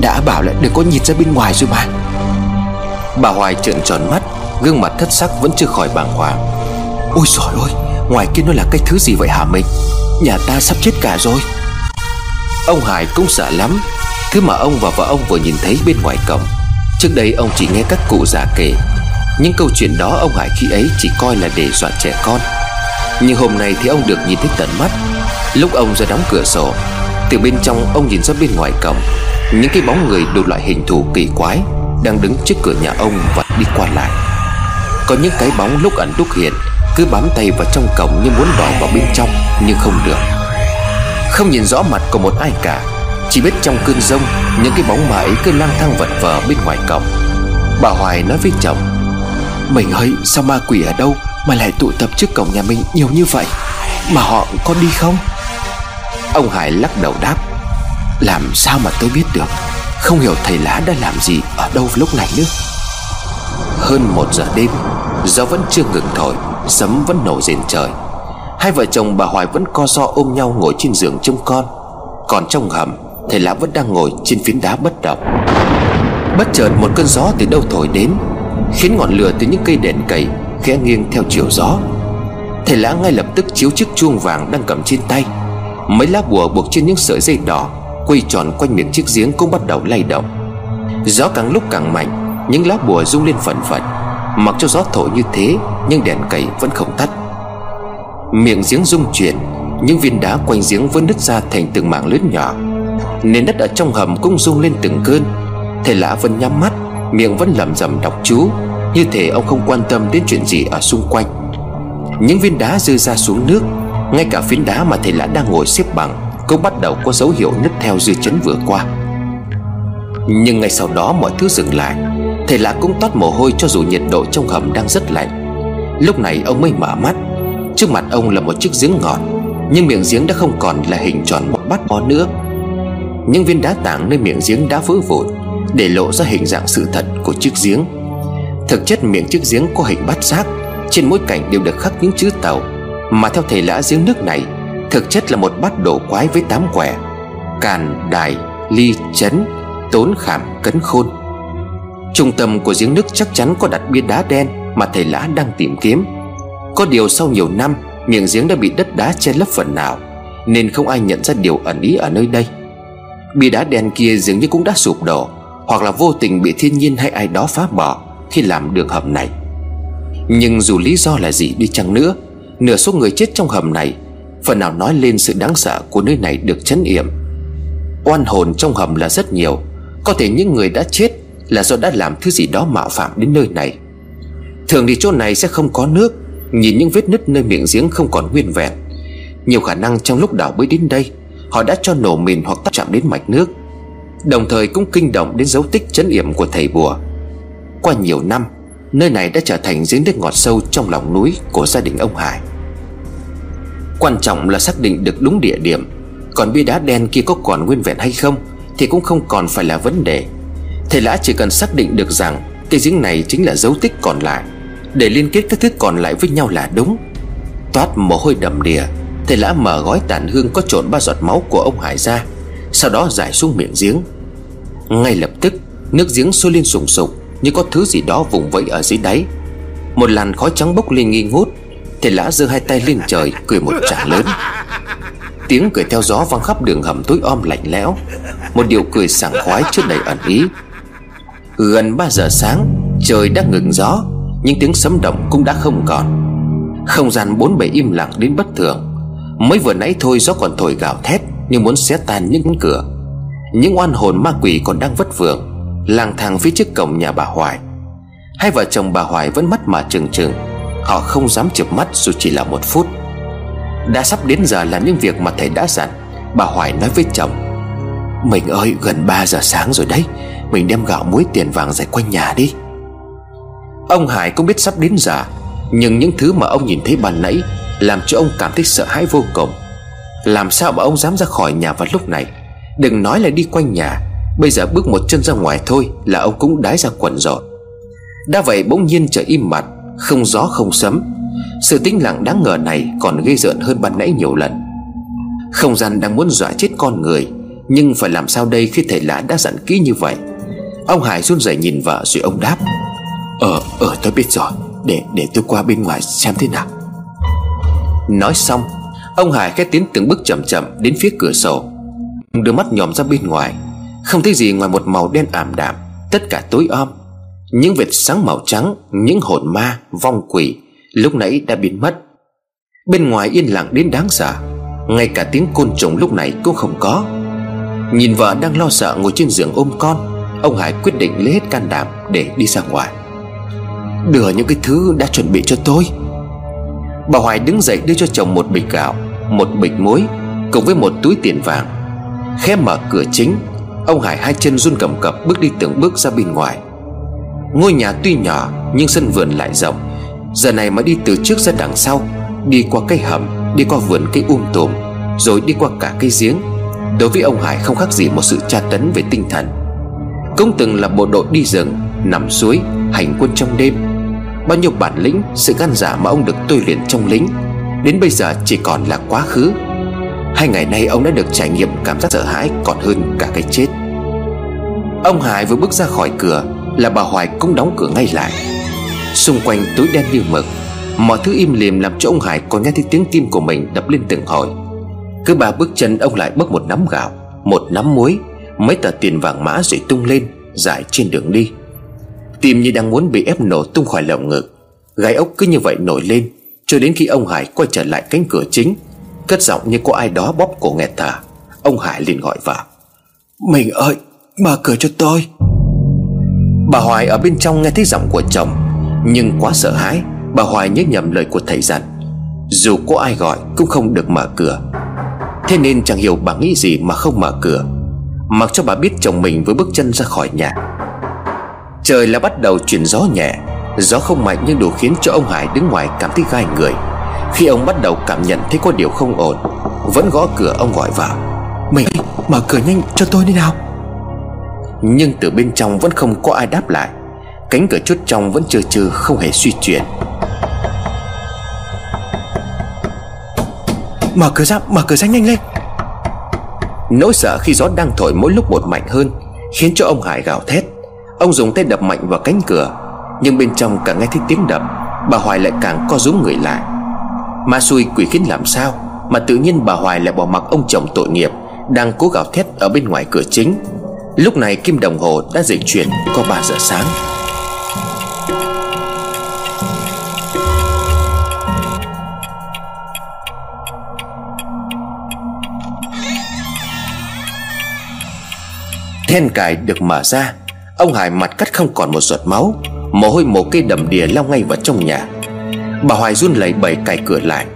Đã bảo là đừng có nhìn ra bên ngoài rồi mà. Bà Hoài trợn tròn mắt, Gương mặt thất sắc vẫn chưa khỏi bàng hoàng. Ôi giời ơi, Ngoài kia nó là cái thứ gì vậy hả mình? Nhà ta sắp chết cả rồi. Ông Hải cũng sợ lắm. Thứ mà ông và vợ ông vừa nhìn thấy bên ngoài cổng. Trước đây ông chỉ nghe các cụ già kể. Những câu chuyện đó ông Hải khi ấy chỉ coi là để dọa trẻ con. Nhưng hôm nay thì ông được nhìn thấy tận mắt. Lúc ông ra đóng cửa sổ, Từ bên trong ông nhìn ra bên ngoài cổng. Những cái bóng người đủ loại hình thù kỳ quái. Đang đứng trước cửa nhà ông và đi qua lại. Có những cái bóng lúc ẩn lúc hiện, Cứ bám tay vào trong cổng như muốn đòi vào bên trong, Nhưng không được. Không nhìn rõ mặt của một ai cả, Chỉ biết trong cơn rông, Những cái bóng mà ấy cứ lang thang vật vờ bên ngoài cổng. Bà Hoài nói với chồng, Mình ơi sao ma quỷ ở đâu Mà lại tụ tập trước cổng nhà mình nhiều như vậy? Mà họ có đi không? Ông Hải lắc đầu đáp, Làm sao mà tôi biết được? Không hiểu thầy lá đã làm gì Ở đâu lúc này nữa. Hơn một giờ đêm, Gió vẫn chưa ngừng thổi, Sấm vẫn nổ rền trời. Hai vợ chồng bà Hoài vẫn co so ôm nhau ngồi trên giường trông con. Còn trong hầm, Thầy Lã vẫn đang ngồi trên phiến đá bất động. Bất chợt một cơn gió từ đâu thổi đến, Khiến ngọn lửa từ những cây đèn cầy Khẽ nghiêng theo chiều gió. Thầy Lã ngay lập tức chiếu chiếc chuông vàng đang cầm trên tay. Mấy lá bùa buộc trên những sợi dây đỏ Quay tròn quanh miệng chiếc giếng cũng bắt đầu lay động. Gió càng lúc càng mạnh, Những lá bùa rung lên phần phật. Mặc cho gió thổi như thế, Nhưng đèn cầy vẫn không tắt. Miệng giếng rung chuyển, Những viên đá quanh giếng vẫn nứt ra thành từng mảng lớn nhỏ. Nền đất ở trong hầm cũng rung lên từng cơn. Thầy lạ vẫn nhắm mắt, Miệng vẫn lẩm rẩm đọc chú. Như thể ông không quan tâm đến chuyện gì ở xung quanh. Những viên đá rơi ra xuống nước, Ngay cả phiến đá mà thầy lạ đang ngồi xếp bằng cũng bắt đầu có dấu hiệu nứt theo dư chấn vừa qua. Nhưng ngay sau đó mọi thứ dừng lại, Thầy Lạc cũng toát mồ hôi cho dù nhiệt độ trong hầm đang rất lạnh. Lúc này ông mới mở mắt. Trước mặt ông là một chiếc giếng ngọt Nhưng miệng giếng đã không còn là hình tròn một bát bó nữa. Những viên đá tảng nơi miệng giếng đã vỡ vụn Để lộ ra hình dạng sự thật của chiếc giếng. Thực chất miệng chiếc giếng có hình bát giác, Trên mỗi cạnh đều được khắc những chữ tàu. Mà theo thầy lã, giếng nước này Thực chất là một bát đổ quái với tám quẻ Càn, đài, ly, chấn Tốn khảm, cấn khôn. Trung tâm của giếng nước chắc chắn có đặt bia đá đen Mà thầy lã đang tìm kiếm. Có điều sau nhiều năm Miệng giếng đã bị đất đá che lấp phần nào Nên không ai nhận ra điều ẩn ý ở nơi đây. Bia đá đen kia dường như cũng đã sụp đổ Hoặc là vô tình bị thiên nhiên hay ai đó phá bỏ Khi làm đường hầm này. Nhưng dù lý do là gì đi chăng nữa Nửa số người chết trong hầm này Phần nào nói lên sự đáng sợ của nơi này được chấn yểm. Oan hồn trong hầm là rất nhiều, Có thể những người đã chết Là do đã làm thứ gì đó mạo phạm đến nơi này. Thường thì chỗ này sẽ không có nước, Nhìn những vết nứt nơi miệng giếng không còn nguyên vẹn. Nhiều khả năng trong lúc đảo bới đến đây, Họ đã cho nổ mìn hoặc tác chạm đến mạch nước, Đồng thời cũng kinh động đến dấu tích chấn yểm của thầy bùa. Qua nhiều năm, Nơi này đã trở thành giếng nước ngọt sâu trong lòng núi của gia đình ông Hải. Quan trọng là xác định được đúng địa điểm. Còn bia đá đen kia có còn nguyên vẹn hay không Thì cũng không còn phải là vấn đề. Thầy lã chỉ cần xác định được rằng Cái giếng này chính là dấu tích còn lại. Để liên kết các thứ còn lại với nhau là đúng. Toát mồ hôi đầm đìa, Thầy lã mở gói tàn hương có trộn ba giọt máu của ông Hải ra, Sau đó giải xuống miệng giếng. Ngay lập tức, Nước giếng sôi lên sùng sục Như có thứ gì đó vùng vẫy ở dưới đáy. Một làn khói trắng bốc lên nghi ngút Thầy lã giơ hai tay lên trời, Cười một tràng lớn. Tiếng cười theo gió vang khắp đường hầm tối om lạnh lẽo. Một điều cười sảng khoái trước đầy ẩn ý. Gần 3 giờ sáng, Trời đã ngừng gió, Nhưng tiếng sấm động cũng đã không còn. Không gian bốn bề im lặng đến bất thường. Mới vừa nãy thôi gió còn thổi gào thét Như muốn xé tan những cánh cửa. Những oan hồn ma quỷ còn đang vất vưởng, Lang thang phía trước cổng nhà bà Hoài. Hai vợ chồng bà Hoài vẫn mắt mà trừng trừng. Họ không dám chụp mắt dù chỉ là một phút. Đã sắp đến giờ làm những việc mà thầy đã dặn, Bà Hoài nói với chồng. Mình ơi, gần 3 giờ sáng rồi đấy, Mình đem gạo muối tiền vàng giải quanh nhà đi. Ông Hải cũng biết sắp đến giờ, Nhưng những thứ mà ông nhìn thấy ban nãy Làm cho ông cảm thấy sợ hãi vô cùng. Làm sao mà ông dám ra khỏi nhà vào lúc này? Đừng nói là đi quanh nhà, Bây giờ bước một chân ra ngoài thôi Là ông cũng đái ra quần rồi. Đã vậy bỗng nhiên trời im mặt không gió không sấm. Sự tĩnh lặng đáng ngờ này Còn ghê rợn hơn ban nãy nhiều lần. Không gian đang muốn dọa chết con người Nhưng phải làm sao đây khi thầy lã đã dặn kỹ như vậy? Ông Hải run rẩy nhìn vợ rồi ông đáp Ờ, ờ tôi biết rồi. Để, để tôi qua bên ngoài xem thế nào. Nói xong Ông Hải khẽ tiến từng bước chậm chậm đến phía cửa sổ. Đưa mắt nhòm ra bên ngoài. Không thấy gì ngoài một màu đen ảm đạm Tất cả tối om. Những vệt sáng màu trắng Những hồn ma, vong quỷ Lúc nãy đã biến mất. Bên ngoài yên lặng đến đáng sợ. Ngay cả tiếng côn trùng lúc này cũng không có. Nhìn vợ đang lo sợ ngồi trên giường ôm con Ông Hải quyết định lấy hết can đảm để đi ra ngoài. Đưa những cái thứ đã chuẩn bị cho tôi. Bà Hoài đứng dậy đưa cho chồng một bịch gạo Một bịch muối Cùng với một túi tiền vàng. Khẽ mở cửa chính Ông Hải hai chân run cầm cập bước đi từng bước ra bên ngoài. Ngôi nhà tuy nhỏ, Nhưng sân vườn lại rộng. Giờ này mà đi từ trước ra đằng sau, Đi qua cây hầm, Đi qua vườn cây um tùm, Rồi đi qua cả cây giếng, Đối với ông Hải không khác gì một sự tra tấn về tinh thần. Cũng từng là bộ đội đi rừng, Nằm suối, Hành quân trong đêm. Bao nhiêu bản lĩnh, Sự gan dạ mà ông được tôi luyện trong lính, Đến bây giờ chỉ còn là quá khứ. Hai ngày nay ông đã được trải nghiệm cảm giác sợ hãi Còn hơn cả cái chết. Ông Hải vừa bước ra khỏi cửa là bà Hoài cũng đóng cửa ngay lại. Xung quanh tối đen như mực, Mọi thứ im lìm làm cho ông Hải còn nghe thấy tiếng tim của mình đập lên từng hồi. Cứ ba bước chân, ông lại bốc một nắm gạo, Một nắm muối, Mấy tờ tiền vàng mã rồi tung lên Giải trên đường đi. Tim như đang muốn bị ép nổ tung khỏi lồng ngực, Gai ốc cứ như vậy nổi lên, Cho đến khi ông Hải quay trở lại cánh cửa chính, Cất giọng như có ai đó bóp cổ nghẹt thở. Ông Hải liền gọi vào Mình ơi, mở cửa cho tôi. Bà Hoài ở bên trong nghe thấy giọng của chồng, Nhưng quá sợ hãi, Bà Hoài nhớ nhầm lời của thầy dặn. Dù có ai gọi cũng không được mở cửa. Thế nên chẳng hiểu bà nghĩ gì mà không mở cửa, Mặc cho bà biết chồng mình với bước chân ra khỏi nhà. Trời là bắt đầu chuyển gió nhẹ, Gió không mạnh nhưng đủ khiến cho ông Hải đứng ngoài cảm thấy gai người. Khi ông bắt đầu cảm nhận thấy có điều không ổn, Vẫn gõ cửa ông gọi vào. Mình mở cửa nhanh cho tôi đi nào. Nhưng từ bên trong vẫn không có ai đáp lại. Cánh cửa chốt trong vẫn chưa trừ không hề suy chuyển. Mở cửa ra mở cửa ra nhanh lên. Nỗi sợ khi gió đang thổi mỗi lúc một mạnh hơn Khiến cho ông Hải gào thét. Ông dùng tay đập mạnh vào cánh cửa Nhưng bên trong càng nghe thấy tiếng đập Bà Hoài lại càng co rúm người lại. Ma xui quỷ khiến làm sao? Mà tự nhiên bà Hoài lại bỏ mặc ông chồng tội nghiệp Đang cố gào thét ở bên ngoài cửa chính Lúc này kim đồng hồ đã dịch chuyển có 3 giờ sáng. Then cài được mở ra, Ông Hải mặt cắt không còn một giọt máu, Mồ hôi một cây đầm đìa lao ngay vào trong nhà. Bà Hoài run lẩy bẩy cài cửa lại.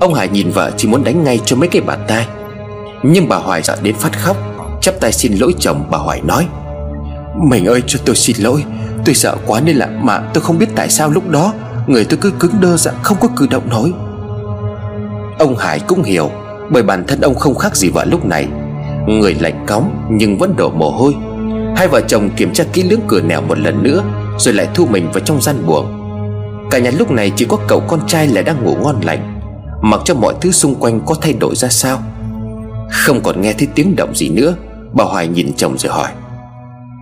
Ông Hải nhìn vợ chỉ muốn đánh ngay cho mấy cái bàn tay Nhưng bà Hoài sợ đến phát khóc. Chắp tay xin lỗi chồng, bà Hoài nói. Mình ơi, cho tôi xin lỗi. Tôi sợ quá nên là mà tôi không biết tại sao lúc đó Người tôi cứ cứng đơ ra, không có cử động nổi. Ông Hải cũng hiểu, Bởi bản thân ông không khác gì vợ lúc này. Người lạnh cóng nhưng vẫn đổ mồ hôi. Hai vợ chồng kiểm tra kỹ lưỡng cửa nẻo một lần nữa, Rồi lại thu mình vào trong gian buồng. Cả nhà lúc này chỉ có cậu con trai là đang ngủ ngon lành. Mặc cho mọi thứ xung quanh có thay đổi ra sao. Không còn nghe thấy tiếng động gì nữa. Bà Hoài nhìn chồng rồi hỏi,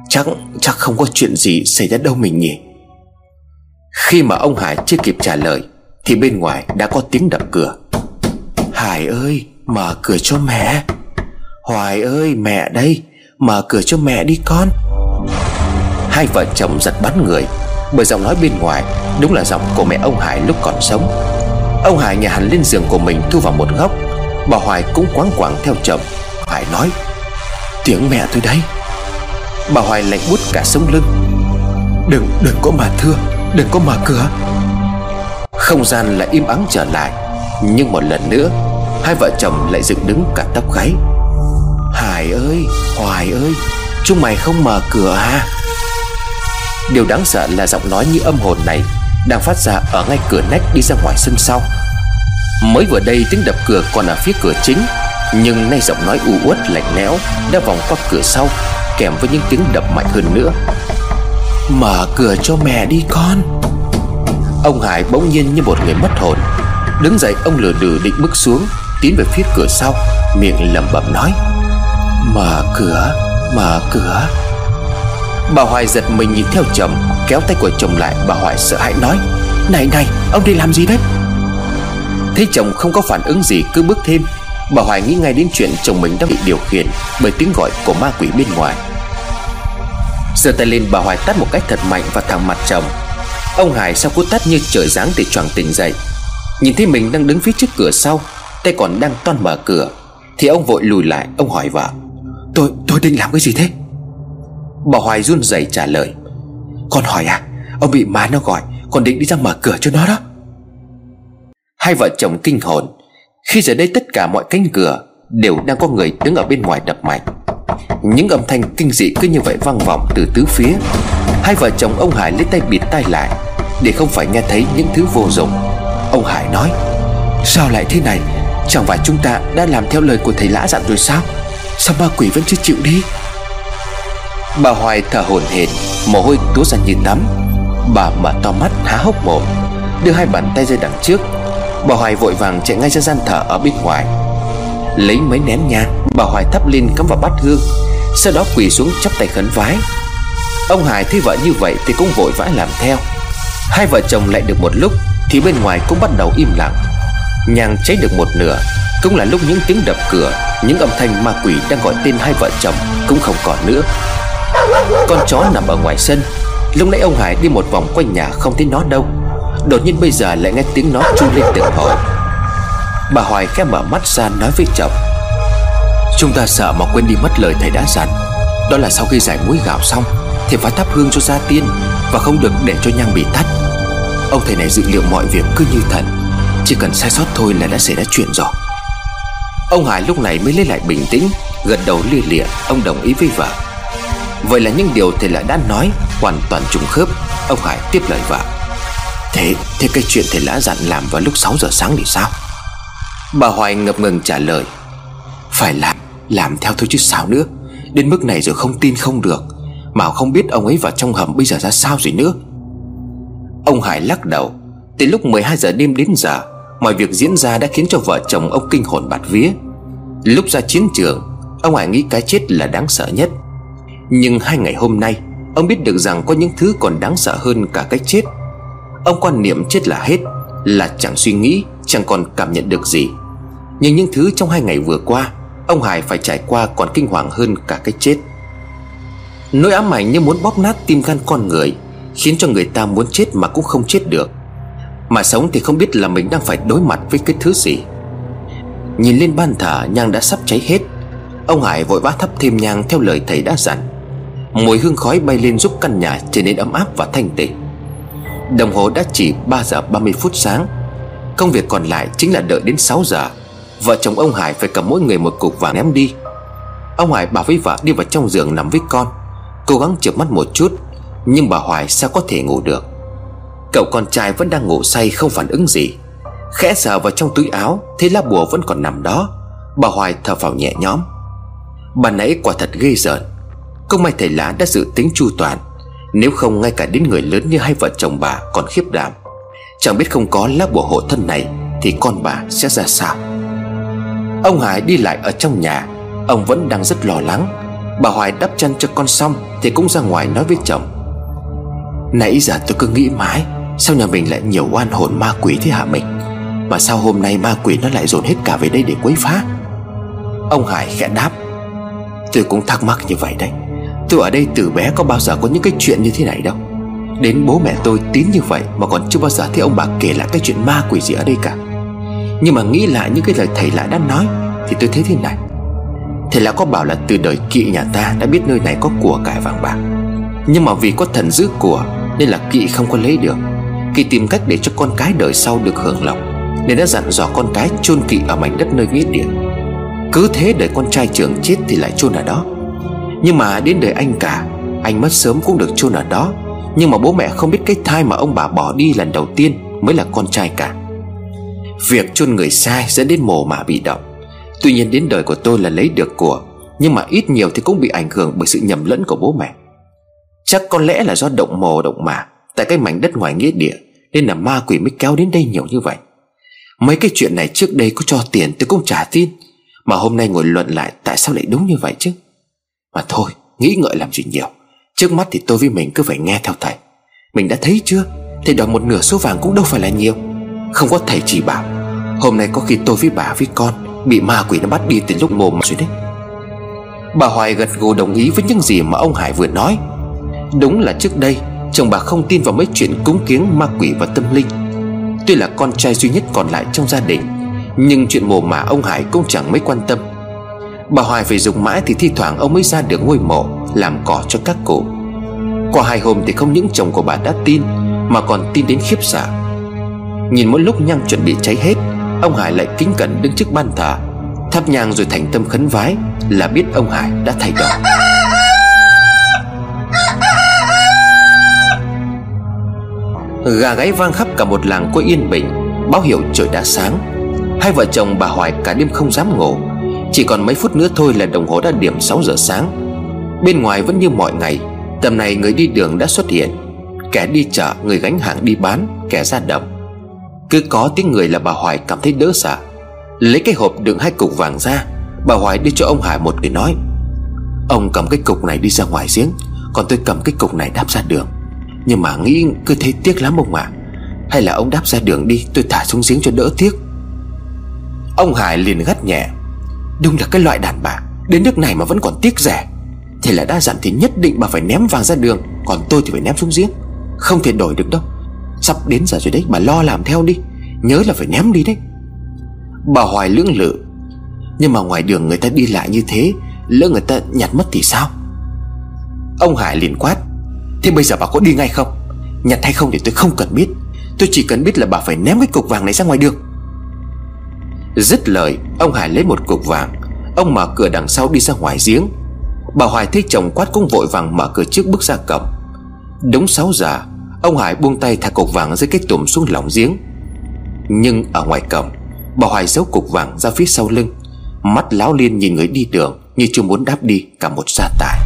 Chắc chắc không có chuyện gì xảy ra đâu mình nhỉ? Khi mà ông Hải chưa kịp trả lời, Thì bên ngoài đã có tiếng đập cửa. Hải ơi, mở cửa cho mẹ. Hoài ơi, mẹ đây, Mở cửa cho mẹ đi con. Hai vợ chồng giật bắn người, Bởi giọng nói bên ngoài Đúng là giọng của mẹ ông Hải lúc còn sống. Ông Hải nhà hẳn lên giường của mình thu vào một góc. Bà Hoài cũng quáng quảng theo chồng. Hải nói Tiếng mẹ tôi đấy. Bà Hoài lạnh bút cả sống lưng. Đừng, đừng có mà thưa Đừng có mở cửa. Không gian lại im ắng trở lại Nhưng một lần nữa Hai vợ chồng lại dựng đứng cả tóc gáy. Hải ơi Hoài ơi Chúng mày không mở cửa à? Điều đáng sợ là giọng nói như âm hồn này Đang phát ra ở ngay cửa nách đi ra ngoài sân sau. Mới vừa đây tiếng đập cửa còn ở phía cửa chính nhưng nay giọng nói u uất lạnh lẽo Đã vòng qua cửa sau Kèm với những tiếng đập mạnh hơn nữa. Mở cửa cho mẹ đi con. Ông Hải bỗng nhiên như một người mất hồn Đứng dậy ông lừa đừ định bước xuống Tiến về phía cửa sau Miệng lẩm bẩm nói Mở cửa Mở cửa. Bà Hoài giật mình nhìn theo chồng Kéo tay của chồng lại Bà Hoài sợ hãi nói Này này ông đi làm gì đấy? Thấy chồng không có phản ứng gì cứ bước thêm Bà Hoài nghĩ ngay đến chuyện chồng mình đang bị điều khiển Bởi tiếng gọi của ma quỷ bên ngoài. Giơ tay lên bà Hoài tắt một cách thật mạnh vào thẳng mặt chồng. Ông Hải sau cú tắt như trời giáng để choàng tỉnh dậy. Nhìn thấy mình đang đứng phía trước cửa sau, Tay còn đang toan mở cửa, Thì ông vội lùi lại, Ông hỏi vợ, Tôi tôi định làm cái gì thế? Bà Hoài run rẩy trả lời, Con hỏi à Ông bị má nó gọi Con định đi ra mở cửa cho nó đó. Hai vợ chồng kinh hồn khi giờ đây tất cả mọi cánh cửa Đều đang có người đứng ở bên ngoài đập mạnh. Những âm thanh kinh dị cứ như vậy vang vọng từ tứ phía. Hai vợ chồng ông Hải lấy tay bịt tai lại Để không phải nghe thấy những thứ vô dụng. Ông Hải nói, Sao lại thế này? Chẳng phải chúng ta đã làm theo lời của thầy lã dặn rồi sao? Sao ma quỷ vẫn chưa chịu đi? Bà Hoài thở hổn hển, Mồ hôi túa ra như tắm. Bà mở to mắt há hốc mồm, Đưa hai bàn tay ra đằng trước Bà Hoài vội vàng chạy ngay ra gian thờ ở bên ngoài. Lấy mấy nén nhang, Bà Hoài thắp lên cắm vào bát hương, Sau đó quỳ xuống chắp tay khấn vái. Ông Hải thấy vợ như vậy Thì cũng vội vã làm theo. Hai vợ chồng lại được một lúc Thì bên ngoài cũng bắt đầu im lặng. Nhang cháy được một nửa, Cũng là lúc những tiếng đập cửa, Những âm thanh ma quỷ đang gọi tên hai vợ chồng Cũng không còn nữa. Con chó nằm ở ngoài sân, Lúc nãy ông Hải đi một vòng quanh nhà không thấy nó đâu. Đột nhiên bây giờ lại nghe tiếng nó chu lên từng hồi. Bà Hoài khẽ mở mắt ra nói với chồng, Chúng ta sợ mà quên đi mất lời thầy đã dặn. Đó là sau khi giải muối gạo xong, Thì phải thắp hương cho gia tiên Và không được để cho nhang bị tắt. Ông thầy này dự liệu mọi việc cứ như thần, Chỉ cần sai sót thôi là đã xảy ra chuyện rồi. Ông Hải lúc này mới lấy lại bình tĩnh, Gật đầu lia lịa, Ông đồng ý với vợ. Vậy là những điều thầy lại đã nói Hoàn toàn trùng khớp. Ông Hải tiếp lời vợ. Thế, thế cái chuyện thầy lã dặn làm vào lúc 6 giờ sáng thì sao? Bà Hoài ngập ngừng trả lời. Phải làm, làm theo thôi chứ sao nữa? Đến mức này rồi không tin không được. Mà không biết ông ấy vào trong hầm bây giờ ra sao rồi nữa. Ông Hải lắc đầu. Từ lúc 12 giờ đêm đến giờ Mọi việc diễn ra đã khiến cho vợ chồng ông kinh hồn bạt vía. Lúc ra chiến trường Ông Hải nghĩ cái chết là đáng sợ nhất. Nhưng hai ngày hôm nay Ông biết được rằng có những thứ còn đáng sợ hơn cả cái chết. Ông quan niệm chết là hết, Là chẳng suy nghĩ, Chẳng còn cảm nhận được gì. Nhưng những thứ trong hai ngày vừa qua, Ông Hải phải trải qua còn kinh hoàng hơn cả cái chết. Nỗi ám ảnh như muốn bóp nát tim gan con người, Khiến cho người ta muốn chết mà cũng không chết được. Mà sống thì không biết là mình đang phải đối mặt với cái thứ gì. Nhìn lên ban thờ, nhang đã sắp cháy hết. Ông Hải vội vã thắp thêm nhang theo lời thầy đã dặn. Mùi hương khói bay lên giúp căn nhà trở nên ấm áp và thanh tịnh. Đồng hồ đã chỉ 3 giờ 30 phút sáng. Công việc còn lại chính là đợi đến 6 giờ. Vợ chồng ông Hải phải cầm mỗi người một cục vàng ném đi. Ông Hải bảo với vợ đi vào trong giường nằm với con, Cố gắng chợp mắt một chút, Nhưng bà Hoài sao có thể ngủ được? Cậu con trai vẫn đang ngủ say không phản ứng gì. Khẽ sờ vào trong túi áo, Thấy lá bùa vẫn còn nằm đó. Bà Hoài thở vào nhẹ nhõm. Bà nãy quả thật ghê rợn. Công may thầy lá đã dự tính chu toàn. Nếu không, ngay cả đến người lớn như hai vợ chồng bà còn khiếp đảm. Chẳng biết không có lá bùa hộ thân này Thì con bà sẽ ra sao. Ông Hải đi lại ở trong nhà. Ông vẫn đang rất lo lắng. Bà Hoài đắp chân cho con xong Thì cũng ra ngoài nói với chồng. Nãy giờ tôi cứ nghĩ mãi, Sao nhà mình lại nhiều oan hồn ma quỷ thế hả mình? Mà sao hôm nay ma quỷ nó lại dồn hết cả về đây để quấy phá? Ông Hải khẽ đáp. Tôi cũng thắc mắc như vậy đấy. Tôi ở đây từ bé có bao giờ có những cái chuyện như thế này đâu. Đến bố mẹ tôi tín như vậy Mà còn chưa bao giờ thấy ông bà kể lại cái chuyện ma quỷ gì ở đây cả. Nhưng mà nghĩ lại những cái lời thầy lại đã nói Thì tôi thấy thế này. Thầy lão có bảo là từ đời kỵ nhà ta Đã biết nơi này có của cải vàng bạc. Nhưng mà vì có thần giữ của Nên là kỵ không có lấy được. Kỵ tìm cách để cho con cái đời sau được hưởng lộc, Nên đã dặn dò con cái chôn kỵ ở mảnh đất nơi nghĩa địa. Cứ thế đời con trai trưởng chết thì lại chôn ở đó. Nhưng mà đến đời anh cả, Anh mất sớm cũng được chôn ở đó. Nhưng mà bố mẹ không biết cái thai mà ông bà bỏ đi lần đầu tiên Mới là con trai cả. Việc chôn người sai dẫn đến mồ mà bị động. Tuy nhiên đến đời của tôi là lấy được của, Nhưng mà ít nhiều thì cũng bị ảnh hưởng bởi sự nhầm lẫn của bố mẹ. Chắc có lẽ là do động mồ động mà Tại cái mảnh đất ngoài nghĩa địa Nên là ma quỷ mới kéo đến đây nhiều như vậy. Mấy cái chuyện này trước đây có cho tiền tôi cũng trả tin, Mà hôm nay ngồi luận lại Tại sao lại đúng như vậy chứ? Mà thôi, nghĩ ngợi làm gì nhiều. Trước mắt thì tôi với mình cứ phải nghe theo thầy. Mình đã thấy chưa? Thầy đòi một nửa số vàng cũng đâu phải là nhiều. Không có thầy chỉ bảo, Hôm nay có khi tôi với bà với con Bị ma quỷ nó bắt đi từ lúc mồm rồi đấy Bà Hoài gật gù đồng ý với những gì mà ông Hải vừa nói. Đúng là trước đây, Chồng bà không tin vào mấy chuyện cúng kiếng ma quỷ và tâm linh. Tuy là con trai duy nhất còn lại trong gia đình, Nhưng chuyện mồ mả ông Hải cũng chẳng mấy quan tâm. Bà Hoài phải dùng mãi thì thi thoảng ông mới ra được ngôi mộ, Làm cỏ cho các cụ. Qua hai hôm thì không những chồng của bà đã tin, Mà còn tin đến khiếp sợ. Nhìn mỗi lúc nhang chuẩn bị cháy hết, Ông Hải lại kính cẩn đứng trước ban thờ. Thắp nhang rồi thành tâm khấn vái Là biết ông Hải đã thay đổi. Gà gáy vang khắp cả một làng quê yên bình, Báo hiệu trời đã sáng. Hai vợ chồng bà Hoài cả đêm không dám ngủ. Chỉ còn mấy phút nữa thôi là đồng hồ đã điểm 6 giờ sáng. Bên ngoài vẫn như mọi ngày Tầm này người đi đường đã xuất hiện. Kẻ đi chợ, người gánh hàng đi bán Kẻ ra đồng Cứ có tiếng người là bà Hoài cảm thấy đỡ sợ. Lấy cái hộp đựng hai cục vàng ra Bà Hoài đưa cho ông Hải một người nói. Ông cầm cái cục này đi ra ngoài giếng Còn tôi cầm cái cục này đáp ra đường. Nhưng mà nghĩ cứ thấy tiếc lắm ông ạ. À. Hay là ông đáp ra đường đi Tôi thả xuống giếng cho đỡ tiếc. Ông Hải liền gắt nhẹ. Đúng là cái loại đàn bà, Đến nước này mà vẫn còn tiếc rẻ. Thì là đã dặn thì nhất định bà phải ném vàng ra đường, Còn tôi thì phải ném xuống giếng. Không thể đổi được đâu. Sắp đến giờ rồi đấy, bà lo làm theo đi. Nhớ là phải ném đi đấy. Bà Hoài lưỡng lự. Nhưng mà ngoài đường người ta đi lại như thế, Lỡ người ta nhặt mất thì sao? Ông Hải liền quát. Thế bây giờ bà có đi ngay không? Nhặt hay không thì tôi không cần biết. Tôi chỉ cần biết là bà phải ném cái cục vàng này ra ngoài đường. Dứt lời, Ông Hải lấy một cục vàng. Ông mở cửa đằng sau đi ra ngoài giếng. Bà Hoài thấy chồng quát cũng vội vàng mở cửa trước bước ra cổng. Đúng 6 giờ, Ông Hải buông tay thả cục vàng dưới cái tủm xuống lòng giếng. Nhưng ở ngoài cổng, Bà Hoài giấu cục vàng ra phía sau lưng. Mắt láo liên nhìn người đi đường Như chưa muốn đáp đi cả một gia tài.